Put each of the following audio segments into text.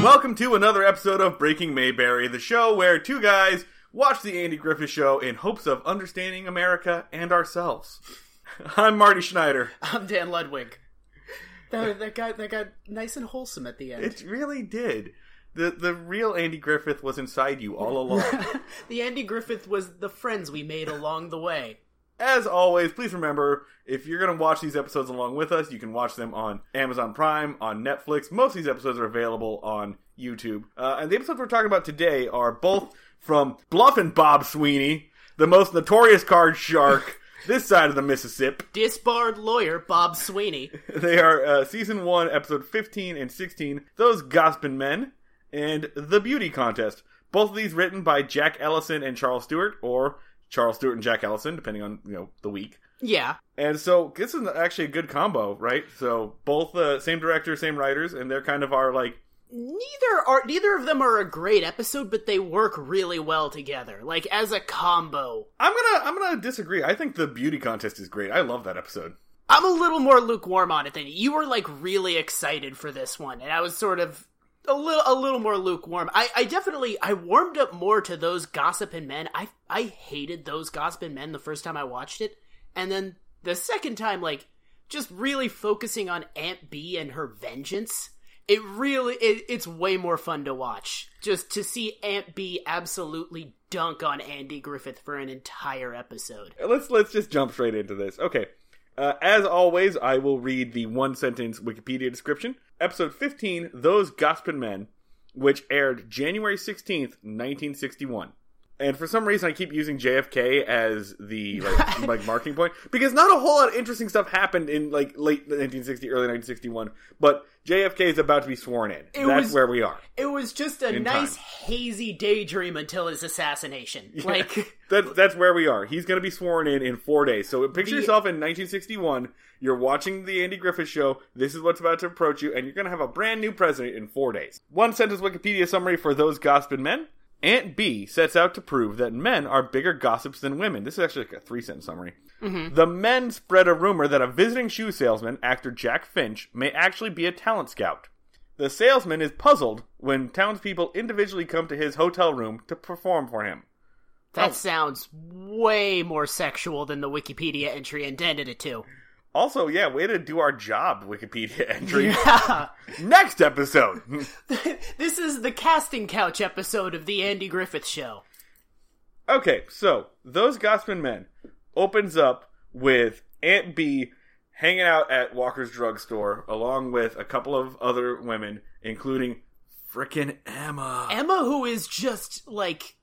Mm. Welcome to another episode of Breaking Mayberry, the show where two guys watch the Andy Griffith Show in hopes of understanding America and ourselves. I'm Marty Schneider. I'm Dan Ludwig. That, that got that got nice and wholesome at the end. It really did. The the real Andy Griffith was inside you all along. the Andy Griffith was the friends we made along the way. As always, please remember if you're going to watch these episodes along with us, you can watch them on Amazon Prime, on Netflix. Most of these episodes are available on YouTube. Uh, and the episodes we're talking about today are both from Bluff and Bob Sweeney, the most notorious card shark this side of the Mississippi. Disbarred lawyer Bob Sweeney. They are uh, season one, episode 15 and 16, Those Gossipin' Men, and The Beauty Contest. Both of these written by Jack Elinson and Charles Stewart, or Charles Stewart and Jack Elinson, depending on you know the week. Yeah. And so this is actually a good combo, right? So both the uh, same director, same writers, and they're kind of our like Neither are neither of them are a great episode, but they work really well together. Like as a combo. I'm gonna I'm gonna disagree. I think the beauty contest is great. I love that episode. I'm a little more lukewarm on it than you. You were like really excited for this one, and I was sort of a little a little more lukewarm. I, I definitely I warmed up more to those gossiping men. I I hated those gossiping men the first time I watched it, and then the second time, like just really focusing on Aunt Bee and her vengeance. It really it, it's way more fun to watch. Just to see Aunt Bee absolutely dunk on Andy Griffith for an entire episode. Let's let's just jump straight into this. Okay. Uh, as always, I will read the one sentence Wikipedia description. Episode 15, Those Gossipin' Men, which aired January 16th, 1961. And for some reason, I keep using JFK as the like, like marking point because not a whole lot of interesting stuff happened in like late 1960, early 1961. But JFK is about to be sworn in. It That's was- where we are. It was just a nice time. hazy daydream until his assassination. Like That, that's where we are. He's going to be sworn in in four days. So picture The- yourself in 1961. You're watching the Andy Griffith show. This is what's about to approach you, and you're going to have a brand new president in four days. One sentence Wikipedia summary for those gossiping men. Aunt Bee sets out to prove that men are bigger gossips than women. This is actually like a three sentence summary. Mm-hmm. The men spread a rumor that a visiting shoe salesman, actor Jack Finch, may actually be a talent scout. The salesman is puzzled when townspeople individually come to his hotel room to perform for him. that Oh. sounds way more sexual than the Wikipedia entry intended it to. Also, yeah, way to do our job, Wikipedia entry. Yeah. Next episode. this is the casting couch episode of the Andy Griffith show. okay, so those Gossipin Men opens up with Aunt Bee hanging out at Walker's drugstore along with a couple of other women, including frickin' Emma. Emma who is just like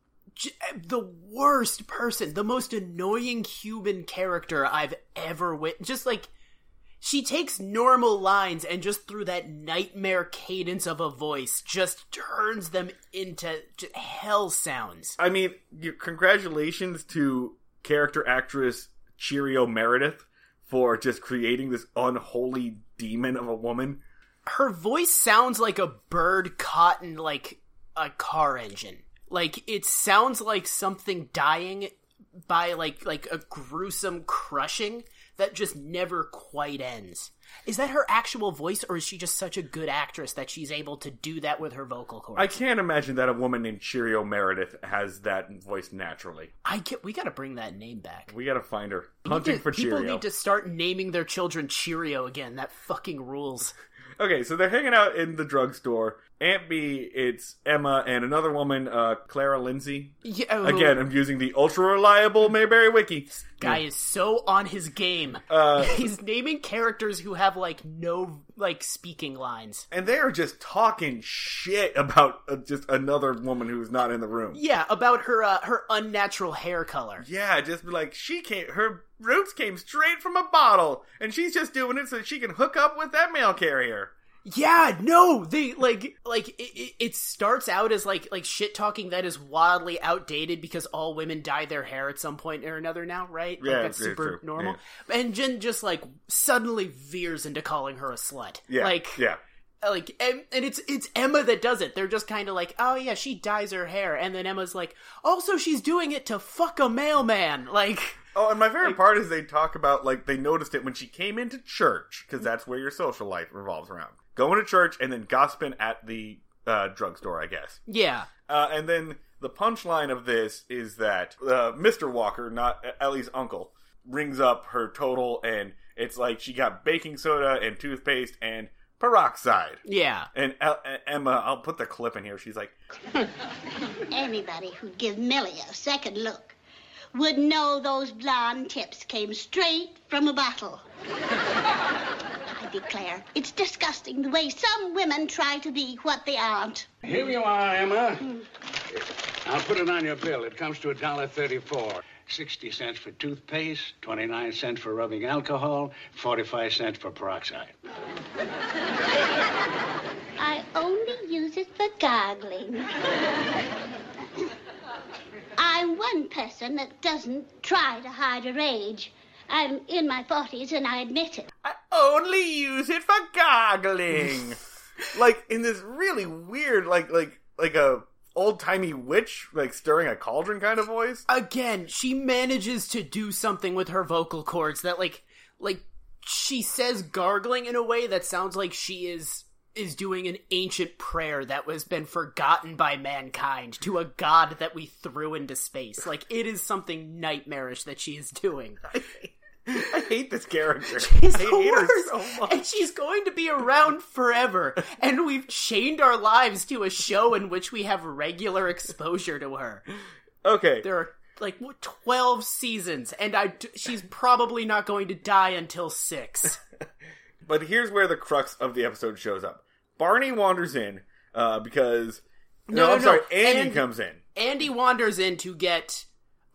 the worst person, the most annoying human character I've ever witnessed. Just like she takes normal lines and just through that nightmare cadence of a voice just turns them into hell sounds. I mean, congratulations to character actress Cheerio Meredith for just creating this unholy demon of a woman. Her voice sounds like a bird caught in like a car engine. Like it sounds like something dying by like like a gruesome crushing that just never quite ends. Is that her actual voice or is she just such a good actress that she's able to do that with her vocal cords? I can't imagine that a woman named Cheerio Meredith has that voice naturally. I get we got to bring that name back. We gotta find her. Hunting to- for Cheerio. people need to start naming their children Cheerio again. That fucking rules. Okay, so they're hanging out in the drugstore. Aunt Bee, it's Emma and another woman, uh, Clara Lindsay. Yeah, oh, Again, I'm using the ultra reliable Mayberry wiki. guy is so on his game. Uh, He's naming characters who have like no like speaking lines. and they are just talking shit about uh, just another woman who's not in the room. Yeah, about her uh, her unnatural hair color. Yeah, just like she came. Her roots came straight from a bottle, and she's just doing it so she can hook up with that mail carrier. Yeah, no, they like like it, it, starts out as like like shit talking that is wildly outdated because all women dye their hair at some point or another now, right? Yeah, like that's yeah, super true, normal. And Jen just like suddenly veers into calling her a slut. Yeah, like yeah. like and, and it's it's Emma that does it. They're just kind of like, oh yeah, she dyes her hair, and then Emma's like, also she's doing it to fuck a mailman. Like, Oh, and my favorite part is they talk about like they noticed it when she came into church because that's where your social life revolves around. Going to church and then gossiping at the uh, drugstore, I guess. yeah, Uh, and then the punchline of this is that uh, Mr. Walker, not Ellie's uncle, rings up her total, and it's like she got baking soda and toothpaste and peroxide. yeah. And El- Emma, I'll put the clip in here. She's like, Anybody who'd give Millie a second look would know those blonde tips came straight from a bottle. Declare, it's disgusting the way some women try to be what they aren't. Here you are, Emma. I'll put it on your bill. It comes to a dollar thirty-four. Sixty cents for toothpaste, twenty-nine cents for rubbing alcohol, forty-five cents for peroxide. I only use it for gargling. I'm one person that doesn't try to hide her age. I'm in my 40s and I admit it. I only use it for gargling. like in this really weird, like like like a old timey witch, like stirring a cauldron kind of voice. again she manages to do something with her vocal cords that like like she says gargling in a way that sounds like she is is doing an ancient prayer that was been forgotten by mankind to a god that we threw into space like it is something nightmarish that she is doing I hate this character. She's I the hate her worst. so much. And she's going to be around forever. And we've chained our lives to a show in which we have regular exposure to her. Okay, there are like 12 seasons and I she's probably not going to die until 6. but here's where the crux of the episode shows up. Barney wanders in uh, because no, No, I'm no, sorry, Andy Andy- comes in. Andy wanders in to get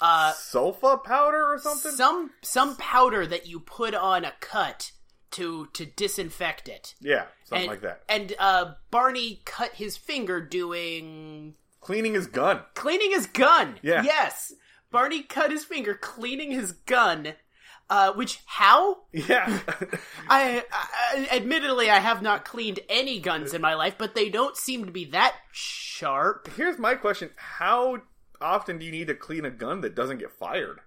uh Sulfa powder or something. some some powder that you put on a cut to to disinfect it. yeah, something and, like that. And uh Barney cut his finger doing Cleaning his gun. cleaning his gun. Yeah. Yes. Barney cut his finger cleaning his gun. Uh, which how? Yeah. I, I admittedly I have not cleaned any guns in my life, but they don't seem to be that sharp. Here's my question: How often do you need to clean a gun that doesn't get fired?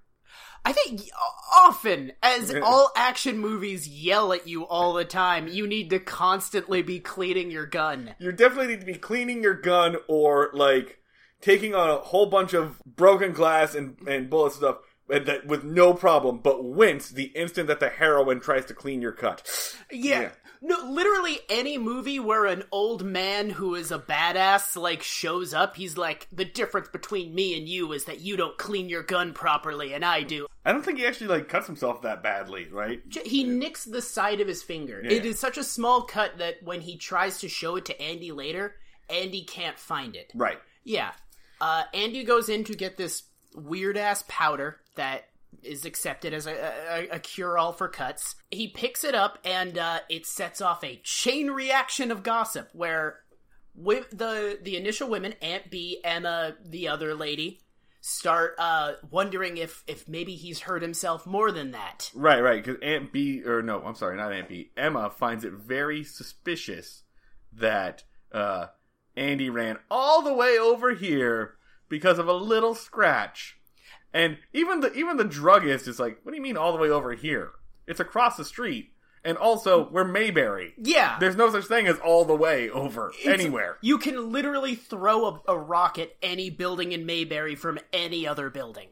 I think often, as all action movies yell at you all the time, you need to constantly be cleaning your gun. You definitely need to be cleaning your gun or like taking on a whole bunch of broken glass and and bullet stuff. And that with no problem, but wince the instant that the heroine tries to clean your cut. Yeah. Yeah. No, literally any movie where an old man who is a badass like shows up, he's like, the difference between me and you is that you don't clean your gun properly and I do. I don't think he actually like cuts himself that badly, right? He nicks the side of his finger. Yeah. It is such a small cut that when he tries to show it to Andy later, Andy can't find it. Right. Yeah. Uh, Andy goes in to get this weird ass powder that is accepted as a, a, a cure all for cuts. He picks it up and uh, it sets off a chain reaction of gossip where the the initial women, Aunt Bee, Emma, the other lady, start uh, wondering if if maybe he's hurt himself more than that. Right, right. Because Aunt Bee, or no, I'm sorry, not Aunt Bee. Emma finds it very suspicious that uh, Andy ran all the way over here because of a little scratch, and even the even the druggist is like, "What do you mean all the way over here? It's across the street." And also, we're Mayberry. Yeah. There's no such thing as all the way over It's- anywhere. You can literally throw a, a rock at any building in Mayberry from any other building.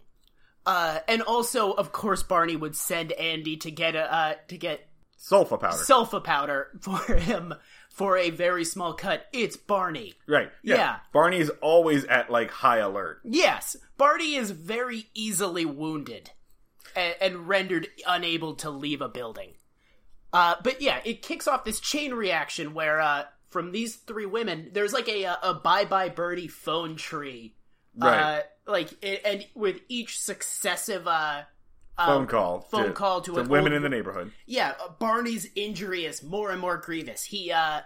Uh, and also, of course, Barney would send Andy to get a uh, to get sulfa powder. sulfa powder for him for a very small cut. It's Barney. right. Yeah. Yeah. Barney is always at like high alert. Yes, Barney is very easily wounded and, and rendered unable to leave a building. Uh, but yeah, it kicks off this chain reaction where uh, from these three women, there's like a a bye bye birdie phone tree, Right. Uh, like and with each successive uh, uh, phone call. phone call to an women old- in the neighborhood. yeah, uh, Barney's injury is more and more grievous. He uh,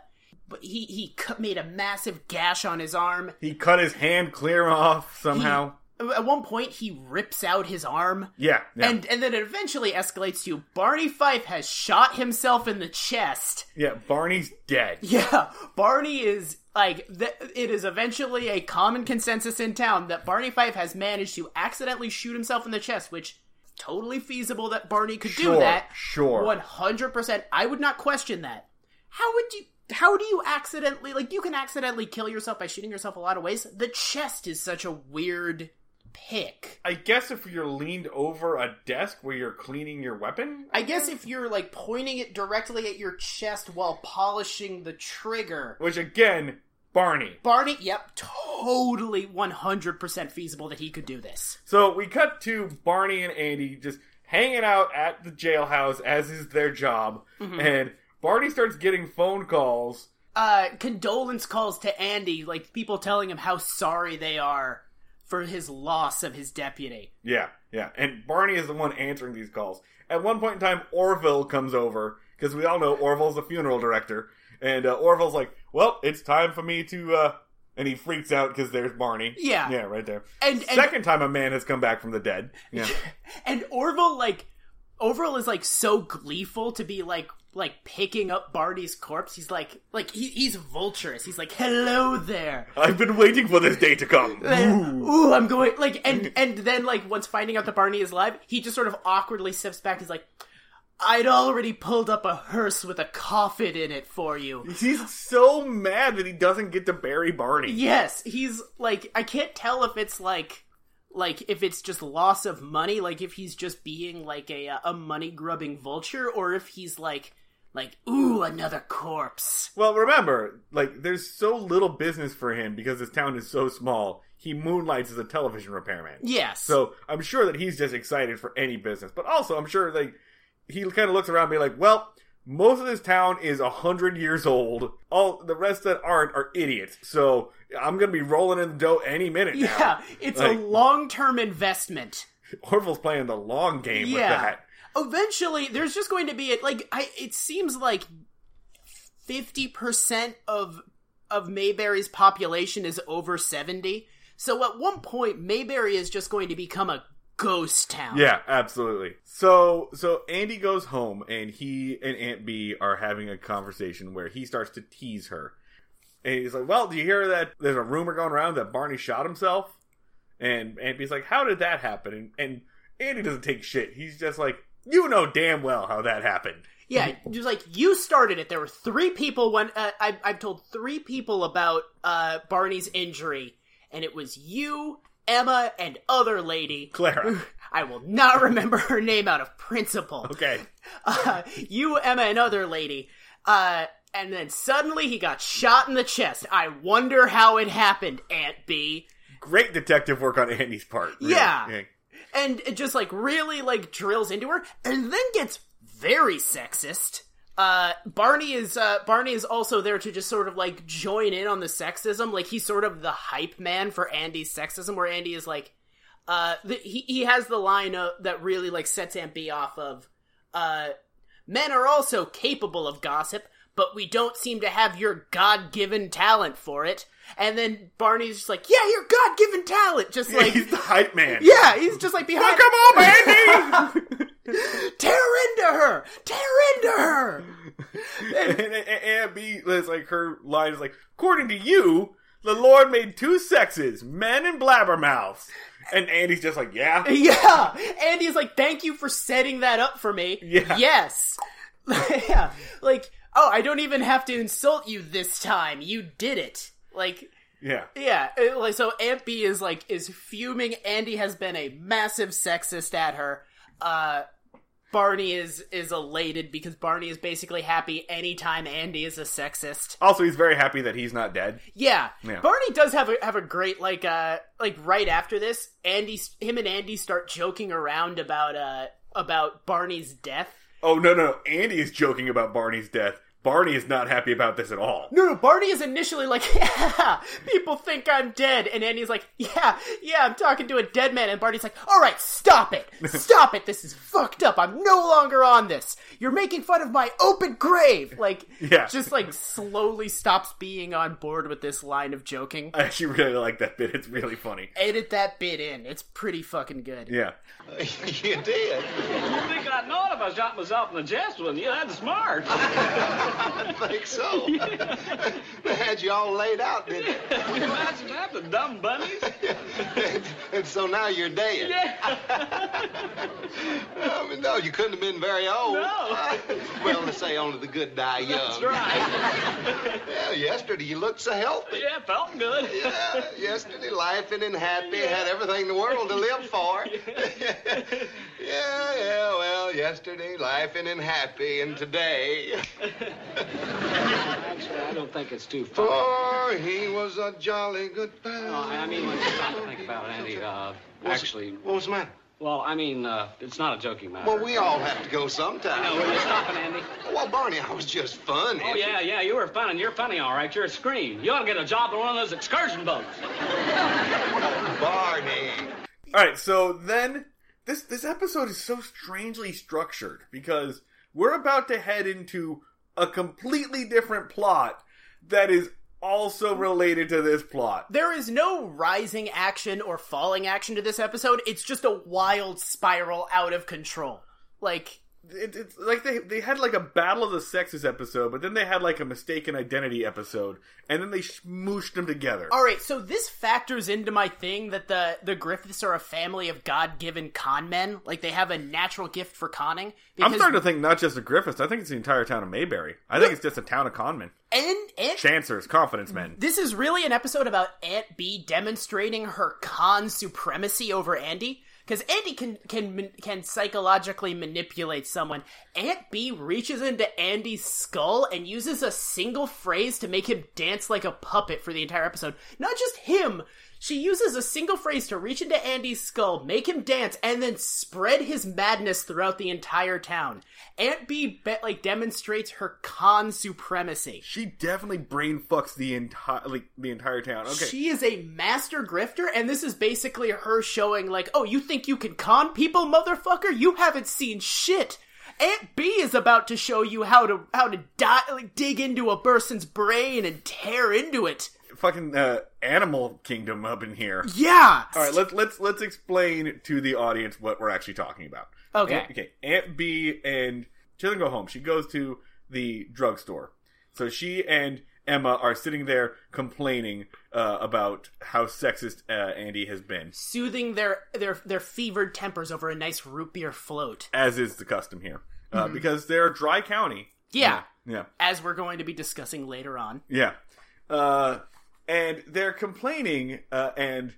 but he he cut, made a massive gash on his arm. He cut his hand clear off somehow. At one point, he rips out his arm. yeah. yeah. And and then it eventually escalates to Barney Fife has shot himself in the chest. yeah. Barney's dead. Yeah, Barney is like th- it is eventually a common consensus in town that Barney Fife has managed to accidentally shoot himself in the chest, which totally feasible that Barney could Sure, do that. sure. one hundred percent. I would not question that. How would you? How do you accidentally like you can accidentally kill yourself by shooting yourself a lot of ways? The chest is such a weird pick. I guess if you're leaned over a desk where you're cleaning your weapon, I guess if you're like pointing it directly at your chest while polishing the trigger, which again, Barney. Barney, yep, totally 100% feasible that he could do this. So we cut to Barney and Andy just hanging out at the jailhouse as is their job, Mm-hmm. and Barney starts getting phone calls. Uh, condolence calls to Andy, like people telling him how sorry they are for his loss of his deputy. Yeah, yeah, and Barney is the one answering these calls. At one point in time, Orville comes over because we all know Orville's a funeral director, and uh, Orville's like, "Well, it's time for me to," uh, and he freaks out because there's Barney. Yeah. yeah, right there. And- and- second time a man has come back from the dead. Yeah, And Orville, like, Orville is like so gleeful to be like, like picking up Barney's corpse. He's like, like he, he's vulturous. He's like, hello there. I've been waiting for this day to come. Ooh, I'm going like, and and then like once finding out that Barney is alive, he just sort of awkwardly steps back. He's like, I'd already pulled up a hearse with a coffin in it for you. He's so mad that he doesn't get to bury Barney. Yes, he's like, I can't tell if it's like. Like if it's just loss of money, like if he's just being like a a money grubbing vulture, or if he's like like ooh another corpse. Well, remember, like, there's so little business for him because his town is so small. He moonlights as a television repairman. Yes. So I'm sure that he's just excited for any business. But also, I'm sure, like, he kind of looks around and be like, well, most of this town is a hundred years old. All the rest that aren't are idiots. So I'm gonna be rolling in the dough any minute now. yeah, it's Like- a long term investment. Orville's playing the long game with Yeah. that. Eventually, there's just going to be a, like I. It seems like fifty percent of of Mayberry's population is over seventy. So at one point, Mayberry is just going to become a ghost town. Yeah, absolutely. So so Andy goes home and he and Aunt Bee are having a conversation where he starts to tease her. And he's like, Well, do you hear that there's a rumor going around that Barney shot himself? And Aunt Bee's like, How did that happen? And, and Andy doesn't take shit. He's just like, You know damn well how that happened. Yeah, just like you started it. There were three people when uh, I, I've told three people about uh, Barney's injury, and it was you, Emma, and other lady. Clara. I will not remember her name out of principle. Okay. Uh, you, Emma, and other lady. Uh, and then suddenly he got shot in the chest. I wonder how it happened, Aunt Bee. Great detective work on Andy's part. really. Yeah. and it just like really like drills into her and then gets very sexist uh barney is uh barney is also there to just sort of like join in on the sexism. Like he's sort of the hype man for andy's sexism where andy is like uh the, he, he has the line uh, that really like sets Bee off of uh men are also capable of gossip but we don't seem to have your god-given talent for it and then barney's just like yeah your god-given talent just like he's the hype man. yeah, he's just like behind. Come on, Andy! Tear into her! Tear into her! and, and, and Aunt Bee is like her line is like, according to you, the Lord made two sexes, men and blabbermouths. And Andy's just like, yeah. yeah, Andy's like, thank you for setting that up for me. Yeah. Yes. yeah. Like, oh, I don't even have to insult you this time. You did it. Like, Yeah. yeah. it- like, so Aunt Bee is like is fuming. Andy has been a massive sexist at her. Uh, Barney is is elated because Barney is basically happy anytime Andy is a sexist. Also, he's very happy that he's not dead. Yeah. Yeah. Barney does have a have a great like uh like right after this, Andy him and Andy start joking around about uh about Barney's death. Oh no, no, Andy is joking about Barney's death. Barney is not happy about this at all. No, no, Barney is initially like, yeah, people think I'm dead. And Andy's like, yeah, yeah, I'm talking to a dead man. And Barney's like, all right, stop it. Stop it. This is fucked up. I'm no longer on this. You're making fun of my open grave. Like, Yeah. just like slowly stops being on board with this line of joking. I actually really like that bit. It's really funny. Edit that bit in. It's pretty fucking good. Yeah. you did. You think I'd know it if I shot myself in the chest, wouldn't you? That's smart. I think so. they had you all laid out, didn't they? You imagine that, the dumb bunnies? and so now you're dead. Yeah. I mean, no, you couldn't have been very old. No. well, they say only the good die young. That's right. Yeah, yesterday you looked so healthy. Yeah, felt good. Yeah, yesterday, laughing and happy, had everything in the world to live for. yeah, yeah, well, yesterday, laughing and happy, and today. Actually, I don't think it's too far. For he was a jolly good No, fellow. I mean, when you stop to think about it, Andy, uh, What's- actually, What was the matter? well, I mean, uh, it's not a joking matter. Well, we all have to go sometime. No, will you stopping, Andy? Well, Barney, I was just funny. Oh, yeah, yeah, you were fun, and you're funny, all right. You're a scream. You ought to get a job on one of those excursion boats. Barney. All right, so then this this episode is so strangely structured because we're about to head into a completely different plot that is also related to this plot. There is no rising action or falling action to this episode. It's just a wild spiral out of control. Like, It, it's like they they had like a battle of the sexes episode, but then they had like a mistaken identity episode, and then they smooshed them together. all right, so this factors into my thing that the the Griffiths are a family of God-given con men. Like they have a natural gift for conning. I'm starting to think not just the Griffiths. I think it's the entire town of Mayberry. I think it's just a town of conmen, and and chancers, confidence men. this is really an episode about Aunt Bee demonstrating her con supremacy over Andy. Because Andy can can can psychologically manipulate someone. Aunt Bee reaches into Andy's skull and uses a single phrase to make him dance like a puppet for the entire episode. Not just him. She uses a single phrase to reach into Andy's skull, make him dance, and then spread his madness throughout the entire town. Aunt Bee bet like demonstrates her con supremacy. She definitely brain fucks the entire like the entire town. Okay, She is a master grifter, and this is basically her showing, like, oh, you think you can con people, motherfucker? You haven't seen shit. Aunt Bee is about to show you how to how to di- like, dig into a person's brain and tear into it. Fucking uh, animal kingdom up in here. Yeah. All right, let's let's let's explain to the audience what we're actually talking about. Okay. Aunt, okay. Aunt Bee and she doesn't go home. She goes to the drugstore. So she and Emma are sitting there complaining uh, about how sexist uh, Andy has been, Soothing their their their fevered tempers over a nice root beer float. as is the custom here, uh, because they're dry county. Yeah. Yeah. As we're going to be discussing later on. Yeah. And they're complaining, uh, and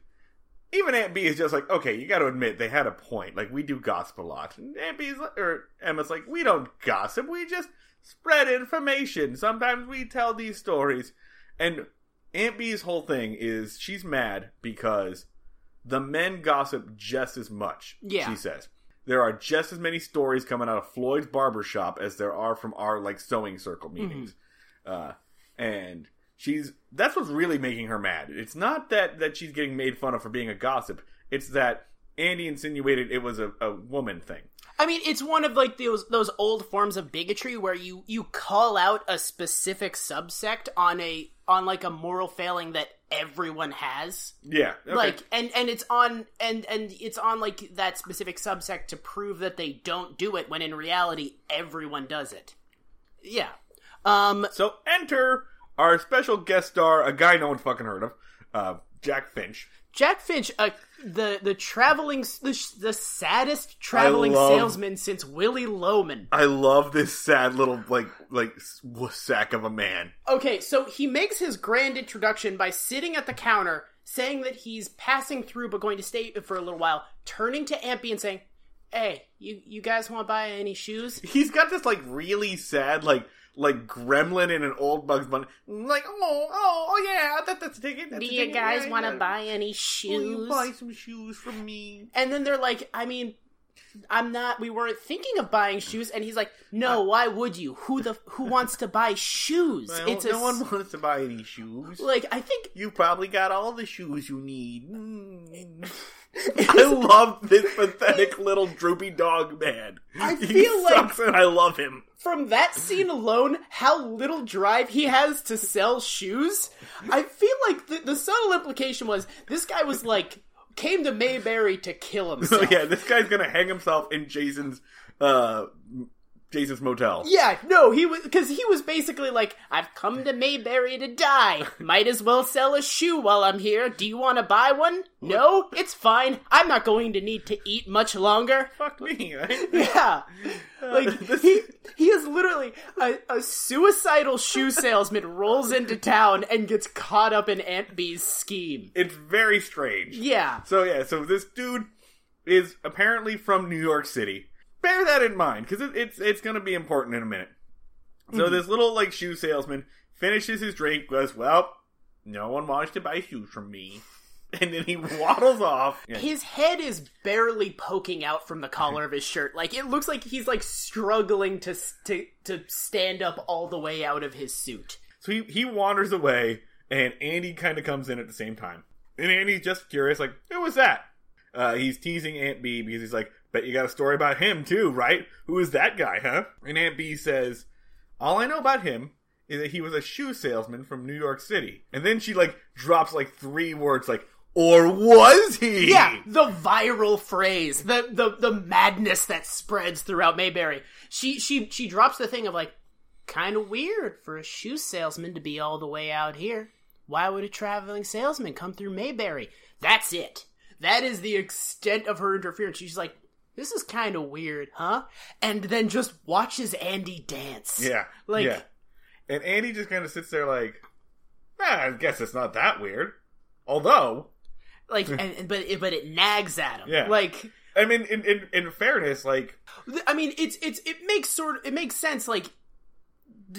even Aunt Bee is just like, okay, you got to admit they had a point. Like we do gossip a lot, and Aunt Bee's like, or Emma's like, we don't gossip, we just spread information. Sometimes we tell these stories, and Aunt Bee's whole thing is she's mad because the men gossip just as much. Yeah. she says. There are just as many stories coming out of Floyd's barber shop as there are from our like sewing circle meetings. Uh, and she's that's what's really making her mad. It's not that that she's getting made fun of for being a gossip. It's that Andy insinuated it was a, a woman thing. I mean, it's one of like those those old forms of bigotry where you you call out a specific subsect on a on like a moral failing that everyone has. Yeah, okay. Like and and it's on and and it's on like that specific subsect to prove that they don't do it when in reality everyone does it. Yeah. Um so enter our special guest star, a guy no one fucking heard of, uh, Jack Finch. Jack Finch, uh, the the traveling the, the saddest traveling love- salesman since Willy Loman. I love this sad little like like sack of a man. Okay, so he makes his grand introduction by sitting at the counter, saying that he's passing through but going to stay for a little while, turning to Aunt Bee and saying, "Hey, you you guys want to buy any shoes?" He's got this like really sad like like gremlin in an old Bugs Bunny. Like oh oh oh yeah, that, that's a ticket. That's Do a you ticket, guys yeah, want to yeah. buy any Will shoes? you buy some shoes from me? And then they're like, I mean, I'm not. We weren't thinking of buying shoes. And he's like, No, why would you? Who the who wants to buy shoes? Well, it's a no one wants to buy any shoes. like I think You probably got all the shoes you need. Mm. I love this pathetic little droopy dog man. I he feel like- and I love him. from that scene alone, how little drive he has to sell shoes. I feel like the, the subtle implication was this guy was like came to Mayberry to kill So himself. yeah, this guy's gonna hang himself in Jason's uh Jason's motel. Yeah, no, he was because he was basically like, "I've come to Mayberry to die. Might as well sell a shoe while I'm here. Do you want to buy one? No, it's fine. I'm not going to need to eat much longer." Fuck me, right? Yeah, like he he is literally a, a suicidal shoe salesman rolls into town and gets caught up in Aunt Bee's scheme. It's very strange. Yeah, So yeah, so this dude is apparently from New York City. Bear that in mind because it, it's it's gonna be important in a minute. So Mm-hmm. this little like shoe salesman finishes his drink, goes, "Well, no one wants to buy shoes from me," and then he waddles off. Yeah. his head is barely poking out from the collar of his shirt. Like it looks like he's like struggling to to to stand up all the way out of his suit. So he he wanders away, and Andy kind of comes in at the same time. And Andy's just curious, like, "Who was that?" Uh, he's teasing Aunt Bee because he's like, "Bet you got a story about him too, right? Who is that guy, huh?" And Aunt Bee says, "All I know about him is that he was a shoe salesman from New York City." And then she like drops like three words, like, "Or was he?" Yeah, the viral phrase, the the the madness that spreads throughout Mayberry. She she she drops the thing of like, kind of weird for a shoe salesman to be all the way out here. Why would a traveling salesman come through Mayberry? That's it. That is the extent of her interference. She's like, this is kind of weird, huh? And then just watches Andy dance. Yeah. Like- yeah. And Andy just kind of sits there like, ah, I guess it's not that weird. Although, Like, and, and- but it, but it nags at him. Yeah. Like, I mean, in, in, in fairness, like, I mean, it's it's it makes sort of it makes sense, like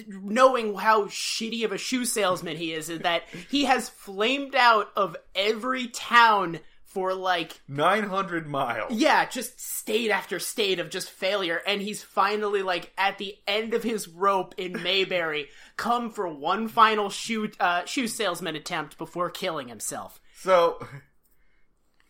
knowing how shitty of a shoe salesman he is, is that he has flamed out of every town for like 900 miles. yeah, just state after state of just failure, and he's finally like at the end of his rope in Mayberry, come for one final shoe uh, shoe salesman attempt before killing himself. So,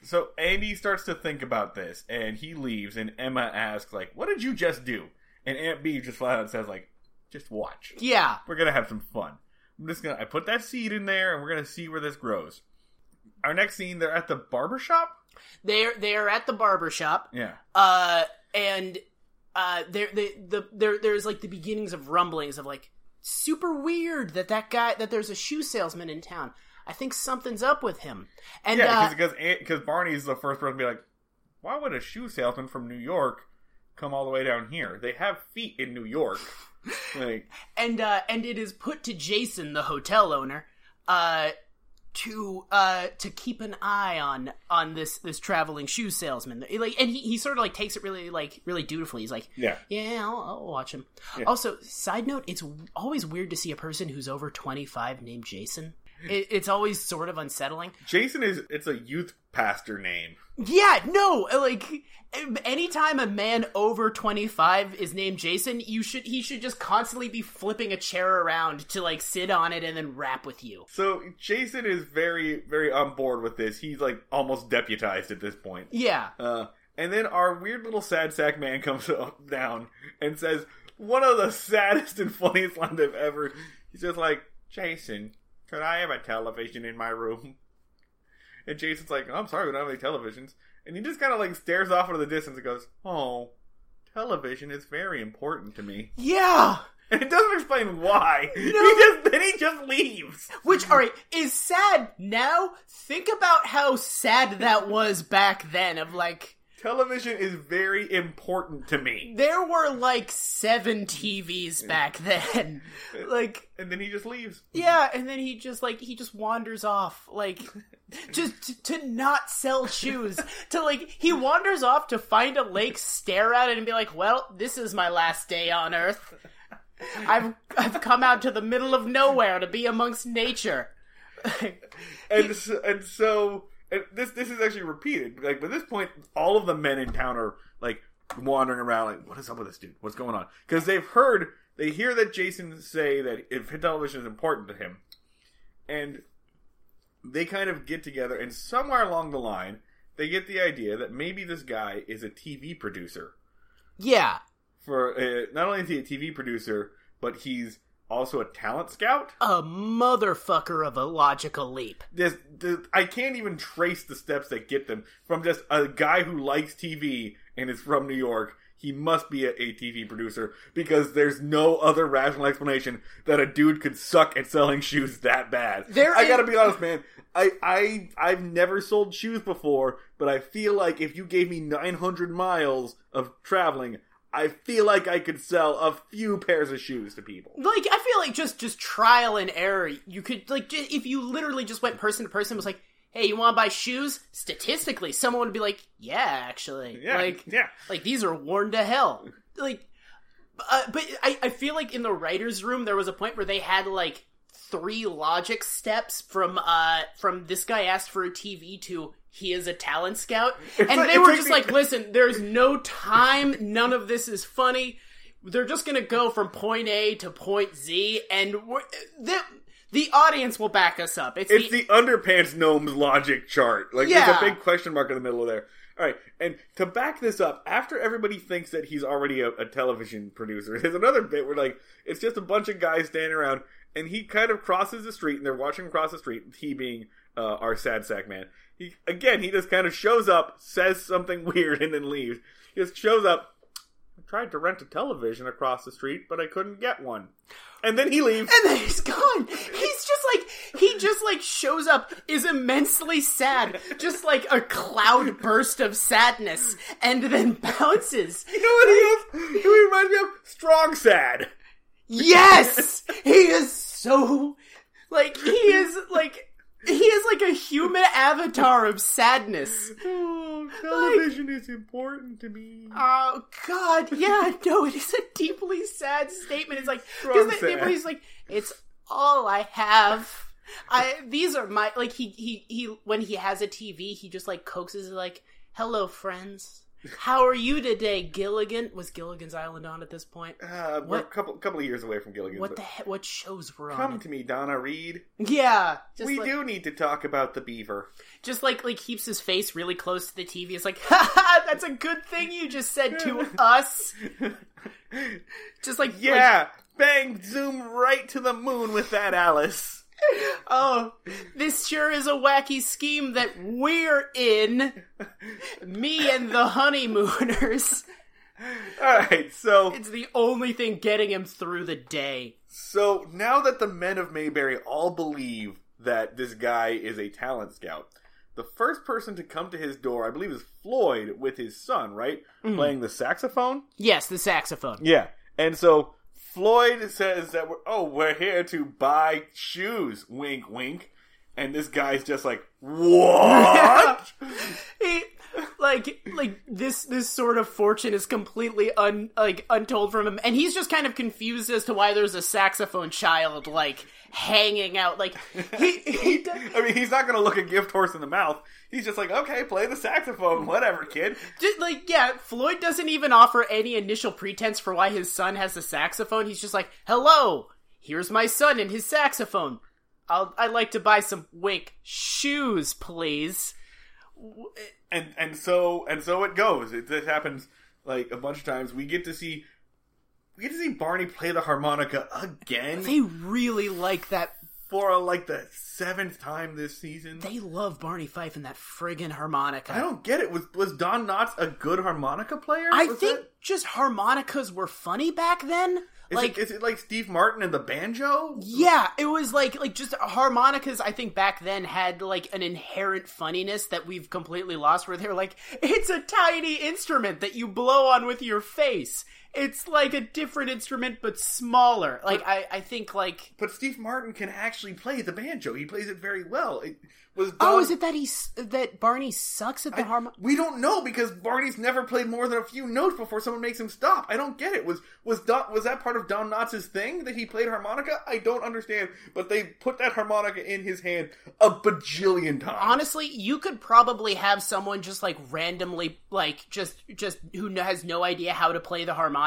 so Andy starts to think about this, and he leaves, and Emma asks, like, what did you just do? And Aunt Bee just flat out says, like, just watch. Yeah, We're gonna have some fun. I'm just gonna, I put that seed in there, and we're gonna see where this grows. Our next scene, they're at the barber shop? they're they're at the barber shop. Yeah. uh and uh there the, the there there's like the beginnings of rumblings of like super weird that that guy that there's a shoe salesman in town i think something's up with him and Yeah, uh, because because Barney's the first person to be like, why would a shoe salesman from New York come all the way down here? They have feet in New York. like, and uh and it is put to jason the hotel owner uh to uh to keep an eye on on this this traveling shoe salesman like and he, he sort of like takes it really like really dutifully he's like yeah. Yeah, I'll, I'll watch him. Also, side note, it's always weird to see a person who's over 25 named Jason. It, it's always sort of unsettling. Jason is it's a youth pastor name. Yeah, no, like anytime a man over 25 is named Jason, you should he should just constantly be flipping a chair around to like sit on it and then rap with you. So Jason is very very on board with this. He's like almost deputized at this point. Yeah. Uh, and then our weird little sad sack man comes up- down and says one of the saddest and funniest lines I've ever. He's just like, Jason, could I have a television in my room? And Jason's like, I'm sorry, we don't have any televisions. And he just kind of like stares off into the distance and goes, Oh, television is very important to me. Yeah. And it doesn't explain why. He No. just then he just leaves. Which, alright, is sad now. Think about how sad that was back then of like, television is very important to me. There were like seven TVs back then. Like, And then he just leaves. yeah, and then he just like he just wanders off, like just to, to not sell shoes. to like he wanders off to find a lake, stare at it, and be like, "Well, this is my last day on Earth. I've I've come out to the middle of nowhere to be amongst nature." and so, and so this this is actually repeated. Like by this point, all of the men in town are like wandering around, like, "What is up with this dude? What's going on?" Because they've heard, they hear that Jason say that if television is important to him, and they kind of get together, and somewhere along the line, they get the idea that maybe this guy is a TV producer. Yeah, For uh, not only is he a TV producer, but he's also a talent scout. a motherfucker of a logical leap. this, this I can't even trace the steps that get them from just a guy who likes TV and is from New York. He must be a, a TV producer because there's no other rational explanation that a dude could suck at selling shoes that bad. There I is- gotta be honest, man. I, I I've never sold shoes before, but I feel like if you gave me 900 miles of traveling, I feel like I could sell a few pairs of shoes to people. like I feel like just just trial and error. You could like ju- if you literally just went person to person and was like, "Hey, you want to buy shoes?" Statistically, someone would be like, "Yeah, actually." Yeah, Like yeah. like these are worn to hell. Like uh, but I I feel like in the writers room there was a point where they had like three logic steps from uh from this guy asked for a TV to he is a talent scout and like- they were just like listen there's no time none of this is funny they're just gonna go from point A to point Z and the the audience will back us up it's, It's the, the underpants gnomes logic chart. Like Yeah. there's a big question mark in the middle of there. All right, and to back this up, after everybody thinks that he's already a, a television producer, there's another bit where like it's just a bunch of guys standing around, and he kind of crosses the street, and they're watching him cross the street. He being uh, our sad sack man. He again, he just kind of shows up, says something weird, and then leaves. He just shows up. I tried to rent a television across the street, but I couldn't get one. And then he leaves. and then he's gone. He's just like he just like shows up, is immensely sad, just like a cloud burst of sadness, and then bounces. You know what he is? He reminds me of Strong Sad. Yes, he is so like he is like he is like a human avatar of sadness. Oh, television is important to me. Oh God, yeah, no, it is a deeply sad statement. It's like because he's like, it's all I have. I these are my like he he he when he has a TV, he just like coaxes like, "Hello, friends." How are you today, Gilligan? Was Gilligan's Island on at this point? Uh, we're a couple couple of years away from Gilligan. What the he- what shows were Come on? to me, Donna Reed. Yeah, we like, do need to talk about the beaver. just like like keeps his face really close to the TV. It's like, ha that's a good thing you just said to us. Just like like, Yeah, bang, zoom right to the moon with that, Alice. Oh, this sure is a wacky scheme that we're in. Me and the honeymooners. All right, so It's the only thing getting him through the day. so now that the men of Mayberry all believe that this guy is a talent scout, the first person to come to his door, I believe, is Floyd with his son, right, mm. playing the saxophone. Yes, the saxophone. Yeah, and so Floyd says that we're oh we're here to buy shoes. Wink, wink. And this guy's just like what? He, like like this this sort of fortune is completely un like untold from him and he's just kind of confused as to why there's a saxophone child like hanging out like he, he I mean, he's not gonna look a gift horse in the mouth. He's just like, okay, play the saxophone, whatever, kid. just, like yeah floyd doesn't even offer any initial pretense for why his son has a saxophone he's just like hello here's my son and his saxophone I'll, I'd like to buy some wink shoes, please. And and so and so it goes. It this happens like a bunch of times. We get to see we get to see Barney play the harmonica again They really like that. for like the seventh time this season. They love Barney Fife and that friggin' harmonica. I don't get it. Was was Don Knotts a good harmonica player? I Was think that- just harmonicas were funny back then. Is, like it, is it like Steve Martin and the banjo? Yeah, it was like like just harmonicas. I think back then had like an inherent funniness that we've completely lost. Where they're like, it's a tiny instrument that you blow on with your face. It's like a different instrument but smaller. Like I, I think like But Steve Martin can actually play the banjo. He plays it very well. It was oh, is it that he's that Barney sucks at the harmon? We don't know because Barney's never played more than a few notes before someone makes him stop. I don't get it. Was was Don, was that part of Don Knotts' thing that he played harmonica? I don't understand. But they put that harmonica in his hand a bajillion times. Honestly, you could probably have someone just like randomly, like just just who has no idea how to play the harmonica,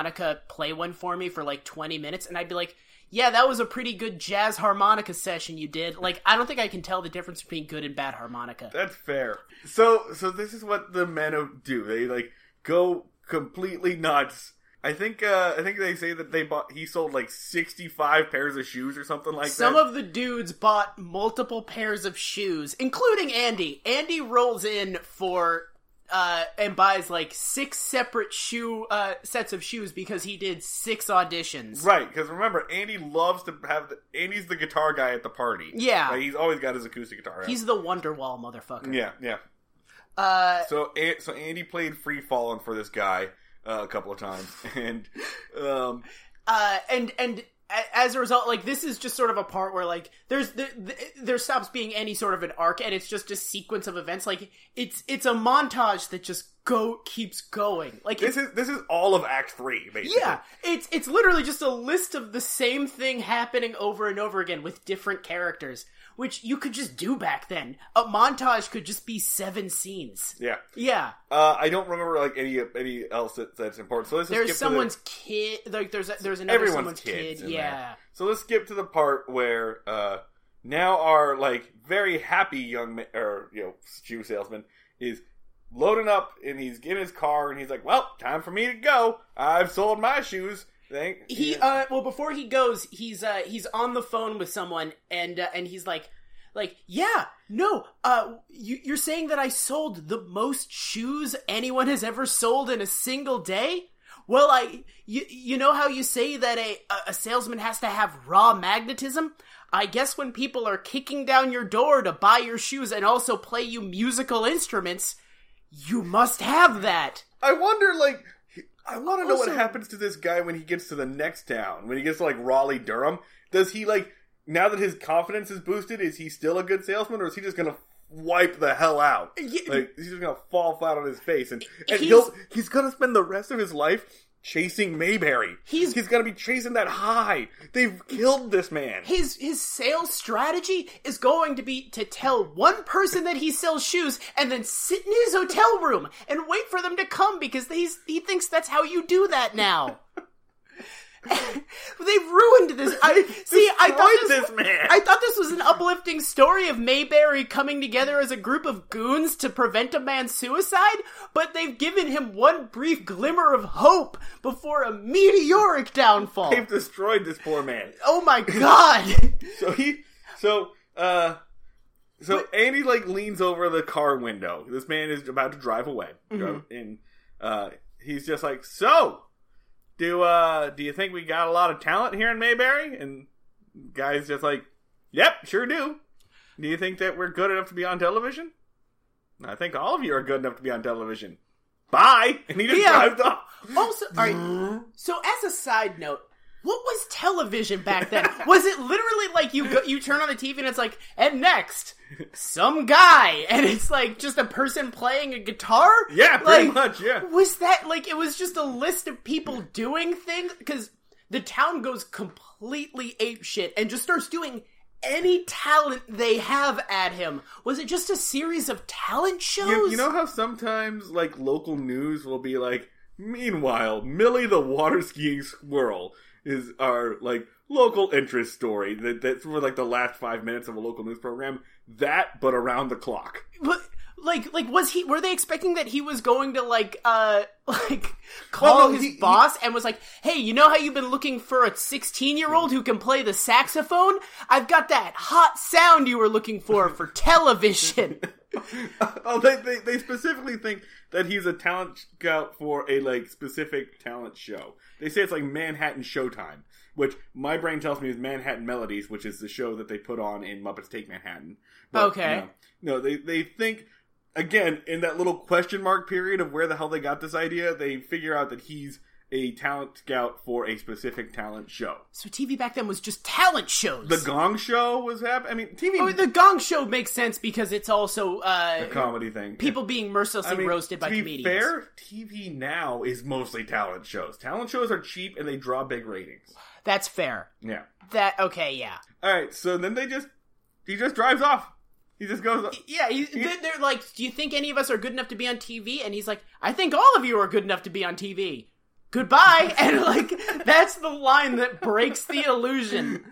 play one for me for like twenty minutes, and I'd be like, "Yeah, that was a pretty good jazz harmonica session you did." Like, I don't think I can tell the difference between good and bad harmonica. That's fair. So so this is what the men do. They like go completely nuts. I think uh I think they say that they bought he sold like 65 pairs of shoes or something like Some that. Some of the dudes bought multiple pairs of shoes, including Andy. Andy rolls in for uh and buys like six separate shoe uh sets of shoes because he did six auditions. Right, because remember, Andy loves to have. The, Andy's the guitar guy at the party. Yeah. Like, he's always got his acoustic guitar. out. He's the Wonderwall motherfucker. yeah, yeah. Uh, So, so Andy played Free Fallin' for this guy uh, a couple of times, and um, uh, and and as a result, like this is just sort of a part where like there's there, there stops being any sort of an arc, and it's just a sequence of events. Like it's it's a montage that just go keeps going. Like this is this is all of Act Three, basically. yeah, it's it's literally just a list of the same thing happening over and over again with different characters, which you could just do back then. A montage could just be seven scenes. yeah. Yeah, Uh, I don't remember like any any else that, that's important. So let's there's someone's to kid. Like there's a, there's another everyone's someone's kid. in Yeah. there. So let's skip to the part where uh, now our like very happy young ma- or you know shoe salesman is loading up and he's in his car and he's like, "Well, time for me to go. I've sold my shoes." Thank he uh well before he goes he's uh he's on the phone with someone and uh, and he's like like yeah no uh you, you're saying that i sold the most shoes anyone has ever sold in a single day? Well i you, you know how you say that a a salesman has to have raw magnetism? I guess when people are kicking down your door to buy your shoes and also play you musical instruments you must have that. I wonder, like, I want to know what happens to this guy when he gets to the next town. When he gets to like Raleigh, Durham, does he like now that his confidence is boosted? Is he still a good salesman, or is he just gonna wipe the hell out? Yeah. Like he's just gonna fall flat on his face, and and He's- he'll he's gonna spend the rest of his life chasing Mayberry. He's- he's gonna be chasing that high. They've killed this man. his his sales strategy is going to be to tell one person that he sells shoes and then sit in his hotel room and wait for them to come because he's he thinks that's how you do that now. They've ruined this. I see. I thought this, this man. I thought this was an uplifting story of Mayberry coming together as a group of goons to prevent a man's suicide, but they've given him one brief glimmer of hope before a meteoric downfall. They've destroyed this poor man. Oh my god! So he, so, uh, so Andy like leans over the car window. This man is about to drive away, drive- and uh, he's just like, "So, do uh, do you think we got a lot of talent here in Mayberry?" And guy's just like, "Yep, sure do." Do you think that we're good enough to be on television? I think all of you are good enough to be on television. Bye, and he just Yeah. drives off. Also, all right. So, as a side note, what was television back then? was it literally like you go, you turn on the TV and it's like, and next, some guy, and it's like just a person playing a guitar? Yeah, pretty Like, much. Yeah. Was that like it was just a list of people doing things? Because the town goes completely ape shit and just starts doing any talent they have at him. Was it just a series of talent shows? You, you know how sometimes like local news will be like, meanwhile, Millie the water skiing squirrel is our like local interest story that that's for like the last five minutes of a local news program. That, but around the clock. But, like like was he were they expecting that he was going to like uh like call Well, no, his he- he- boss and was like hey you know how you've been looking for a 16 year old who can play the saxophone i've got that hot sound you were looking for for television oh, they, they they specifically think that he's a talent scout for a like specific talent show. They say it's like Manhattan Showtime. which my brain tells me is Manhattan Melodies, which is the show that they put on in Muppets Take Manhattan. But, Okay. No, no, they they think again in that little question mark period of where the hell they got this idea. They figure out that he's a talent scout for a specific talent show. So TV back then was just talent shows. The Gong Show was happening. I mean, TV Oh, the Gong Show makes sense because it's also uh, comedy thing. people being mercilessly I mean, roasted by to be comedians. fair, TV now is mostly talent shows. Talent shows are cheap and they draw big ratings. That's fair. Yeah. That okay, yeah, All right. So then they just he just drives off. He just goes. yeah. He, they're, they're like, "Do you think any of us are good enough to be on TV?" And he's like, "I think all of you are good enough to be on TV." Goodbye, and like that's the line that breaks the illusion.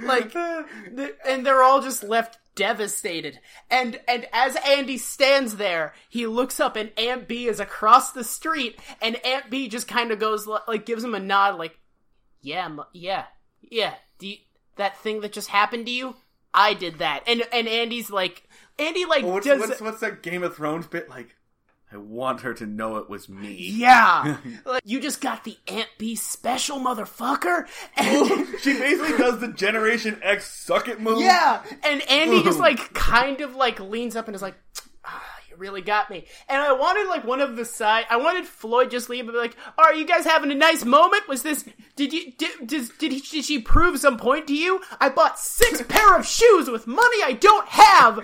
Like, and they're all just left devastated. And and as Andy stands there, he looks up, and Aunt Bee is across the street, and Aunt Bee just kind of goes like gives him a nod, like, "Yeah, yeah, yeah." Do you, that thing that just happened to you? I did that, and and Andy's like, Andy like What's, does what's, what's that Game of Thrones bit like? I want her to know it was me. yeah, like, you just got the Aunt Bee special, motherfucker. And, She basically does the Generation X suck it move. yeah, and Andy just like kind of like leans up and is like, ah, "You really got me." And I wanted like one of the side. I wanted Floyd just leave and be like, "Are you guys having a nice moment? Was this? Did you did did, did, he, did she prove some point to you? I bought six pair of shoes with money I don't have.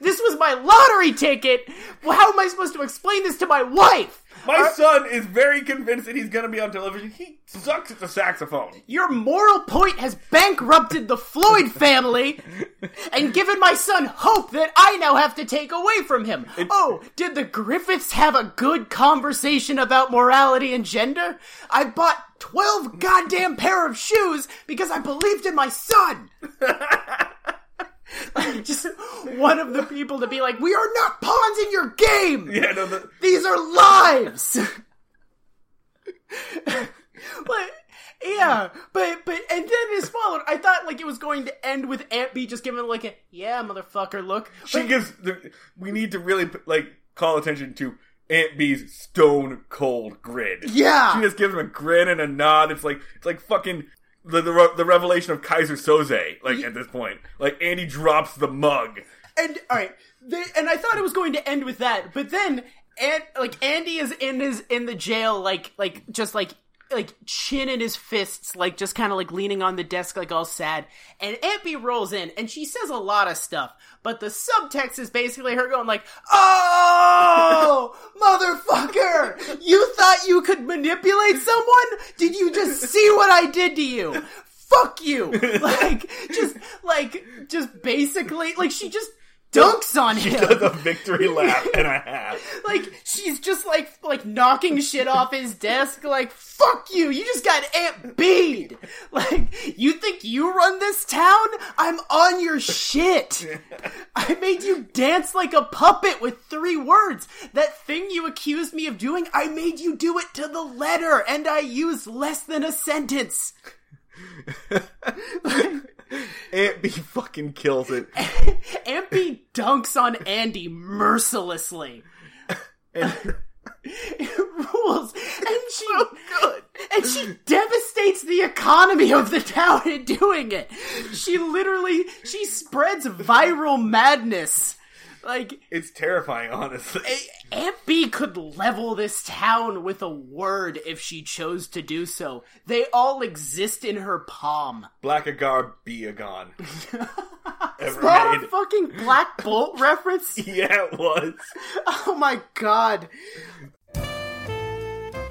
This was my lottery ticket. Well, how am I supposed to explain this to my wife?" My son is very convinced that he's going to be on television. He sucks at the saxophone. Your moral point has bankrupted the Floyd family and given my son hope that I now have to take away from him. oh, did the Griffiths have a good conversation about morality and gender? I bought 12 goddamn pair of shoes because I believed in my son. Just one of the people to be like, we are not pawns in your game. Yeah, no, the, These are lives. but yeah, but but and then this followed. I thought like it was going to end with Aunt Bee just giving like a yeah, motherfucker look. she But- gives. The, we need to really like call attention to Aunt Bee's stone cold grin. Yeah. she just gives him a grin and a nod. It's like it's like fucking. The, the, the revelation of Keyser Söze, like at this point, like Andy drops the mug. and all right, they, and I thought it was going to end with that, but then and like Andy is in his in the jail, like like just like like chin in his fists, like just kind of like leaning on the desk, like all sad. And Bee rolls in, and she says a lot of stuff, but the subtext is basically her going like, "Oh, motherfucker! You thought you could manipulate someone? Did you just see what I did to you?" Fuck you! Like, just, like, just basically, like, she just dunks on him. She does a victory lap and a half. like she's just like like knocking shit off his desk like fuck you you just got aunt Bee'd like you think you run this town? I'm on your shit. I made you dance like a puppet with three words. That thing you accused me of doing i made you do it to the letter and i used less than a sentence. Aunt Bee fucking kills it. Bee dunks on andy mercilessly. And it rules. And she and she devastates the economy of the town in doing it. She literally she spreads viral madness like it's terrifying, honestly. Aunt Bee could level this town with a word if she chose to do so they all exist in her palm Black Agar be a gone. Ever that a fucking black bolt reference Yeah, it was. oh my god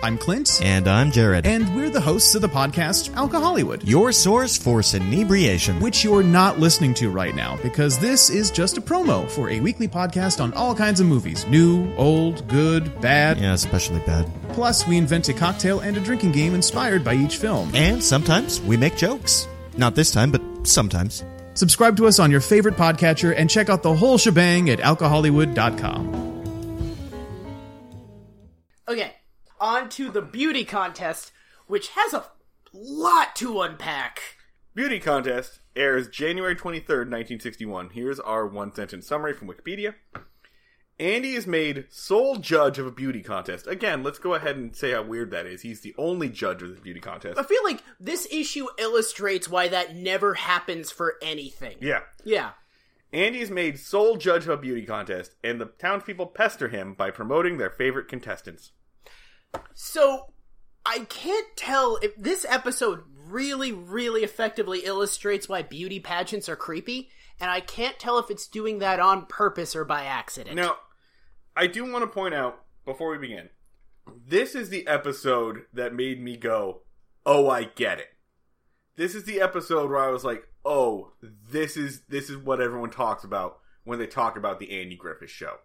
I'm Clint, And I'm Jared. and we're the hosts of the podcast Alcohollywood, your source for inebriation. which you're not listening to right now because this is just a promo for a weekly podcast on all kinds of movies new, old, good, bad. Yeah, especially bad. Plus, we invent a cocktail and a drinking game inspired by each film. And sometimes we make jokes. Not this time, but sometimes. Subscribe to us on your favorite podcatcher and check out the whole shebang at alcohollywood.com. Okay, on to the beauty contest, which has a lot to unpack. Beauty Contest airs January 23rd, 1961. Here's our one sentence summary from Wikipedia. Andy is made sole judge of a beauty contest. Again, let's go ahead and say how weird that is. He's the only judge of the beauty contest. I feel like this issue illustrates why that never happens for anything. Yeah. Yeah. Andy is made sole judge of a beauty contest, and the townspeople pester him by promoting their favorite contestants. So I can't tell if this episode really, really effectively illustrates why beauty pageants are creepy, and I can't tell if it's doing that on purpose or by accident. Now, I do want to point out before we begin, this is the episode that made me go, "Oh, I get it." This is the episode where I was like, "Oh, this is this is what everyone talks about when they talk about the Andy Griffith show."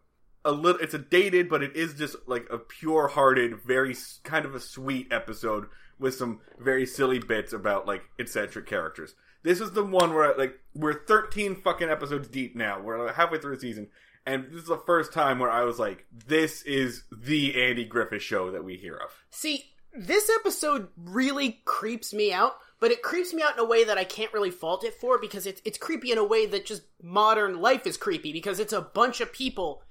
A little, it's a dated, but it is just like a pure-hearted, very kind of a sweet episode with some very silly bits about like eccentric characters. This is the one where like we're 13 fucking episodes deep now. We're halfway through the season, and this is the first time where I was like, "This is the Andy Griffith show that we hear of." See, this episode really creeps me out, but it creeps me out in a way that I can't really fault it for because it's it's creepy in a way that just modern life is creepy because it's a bunch of people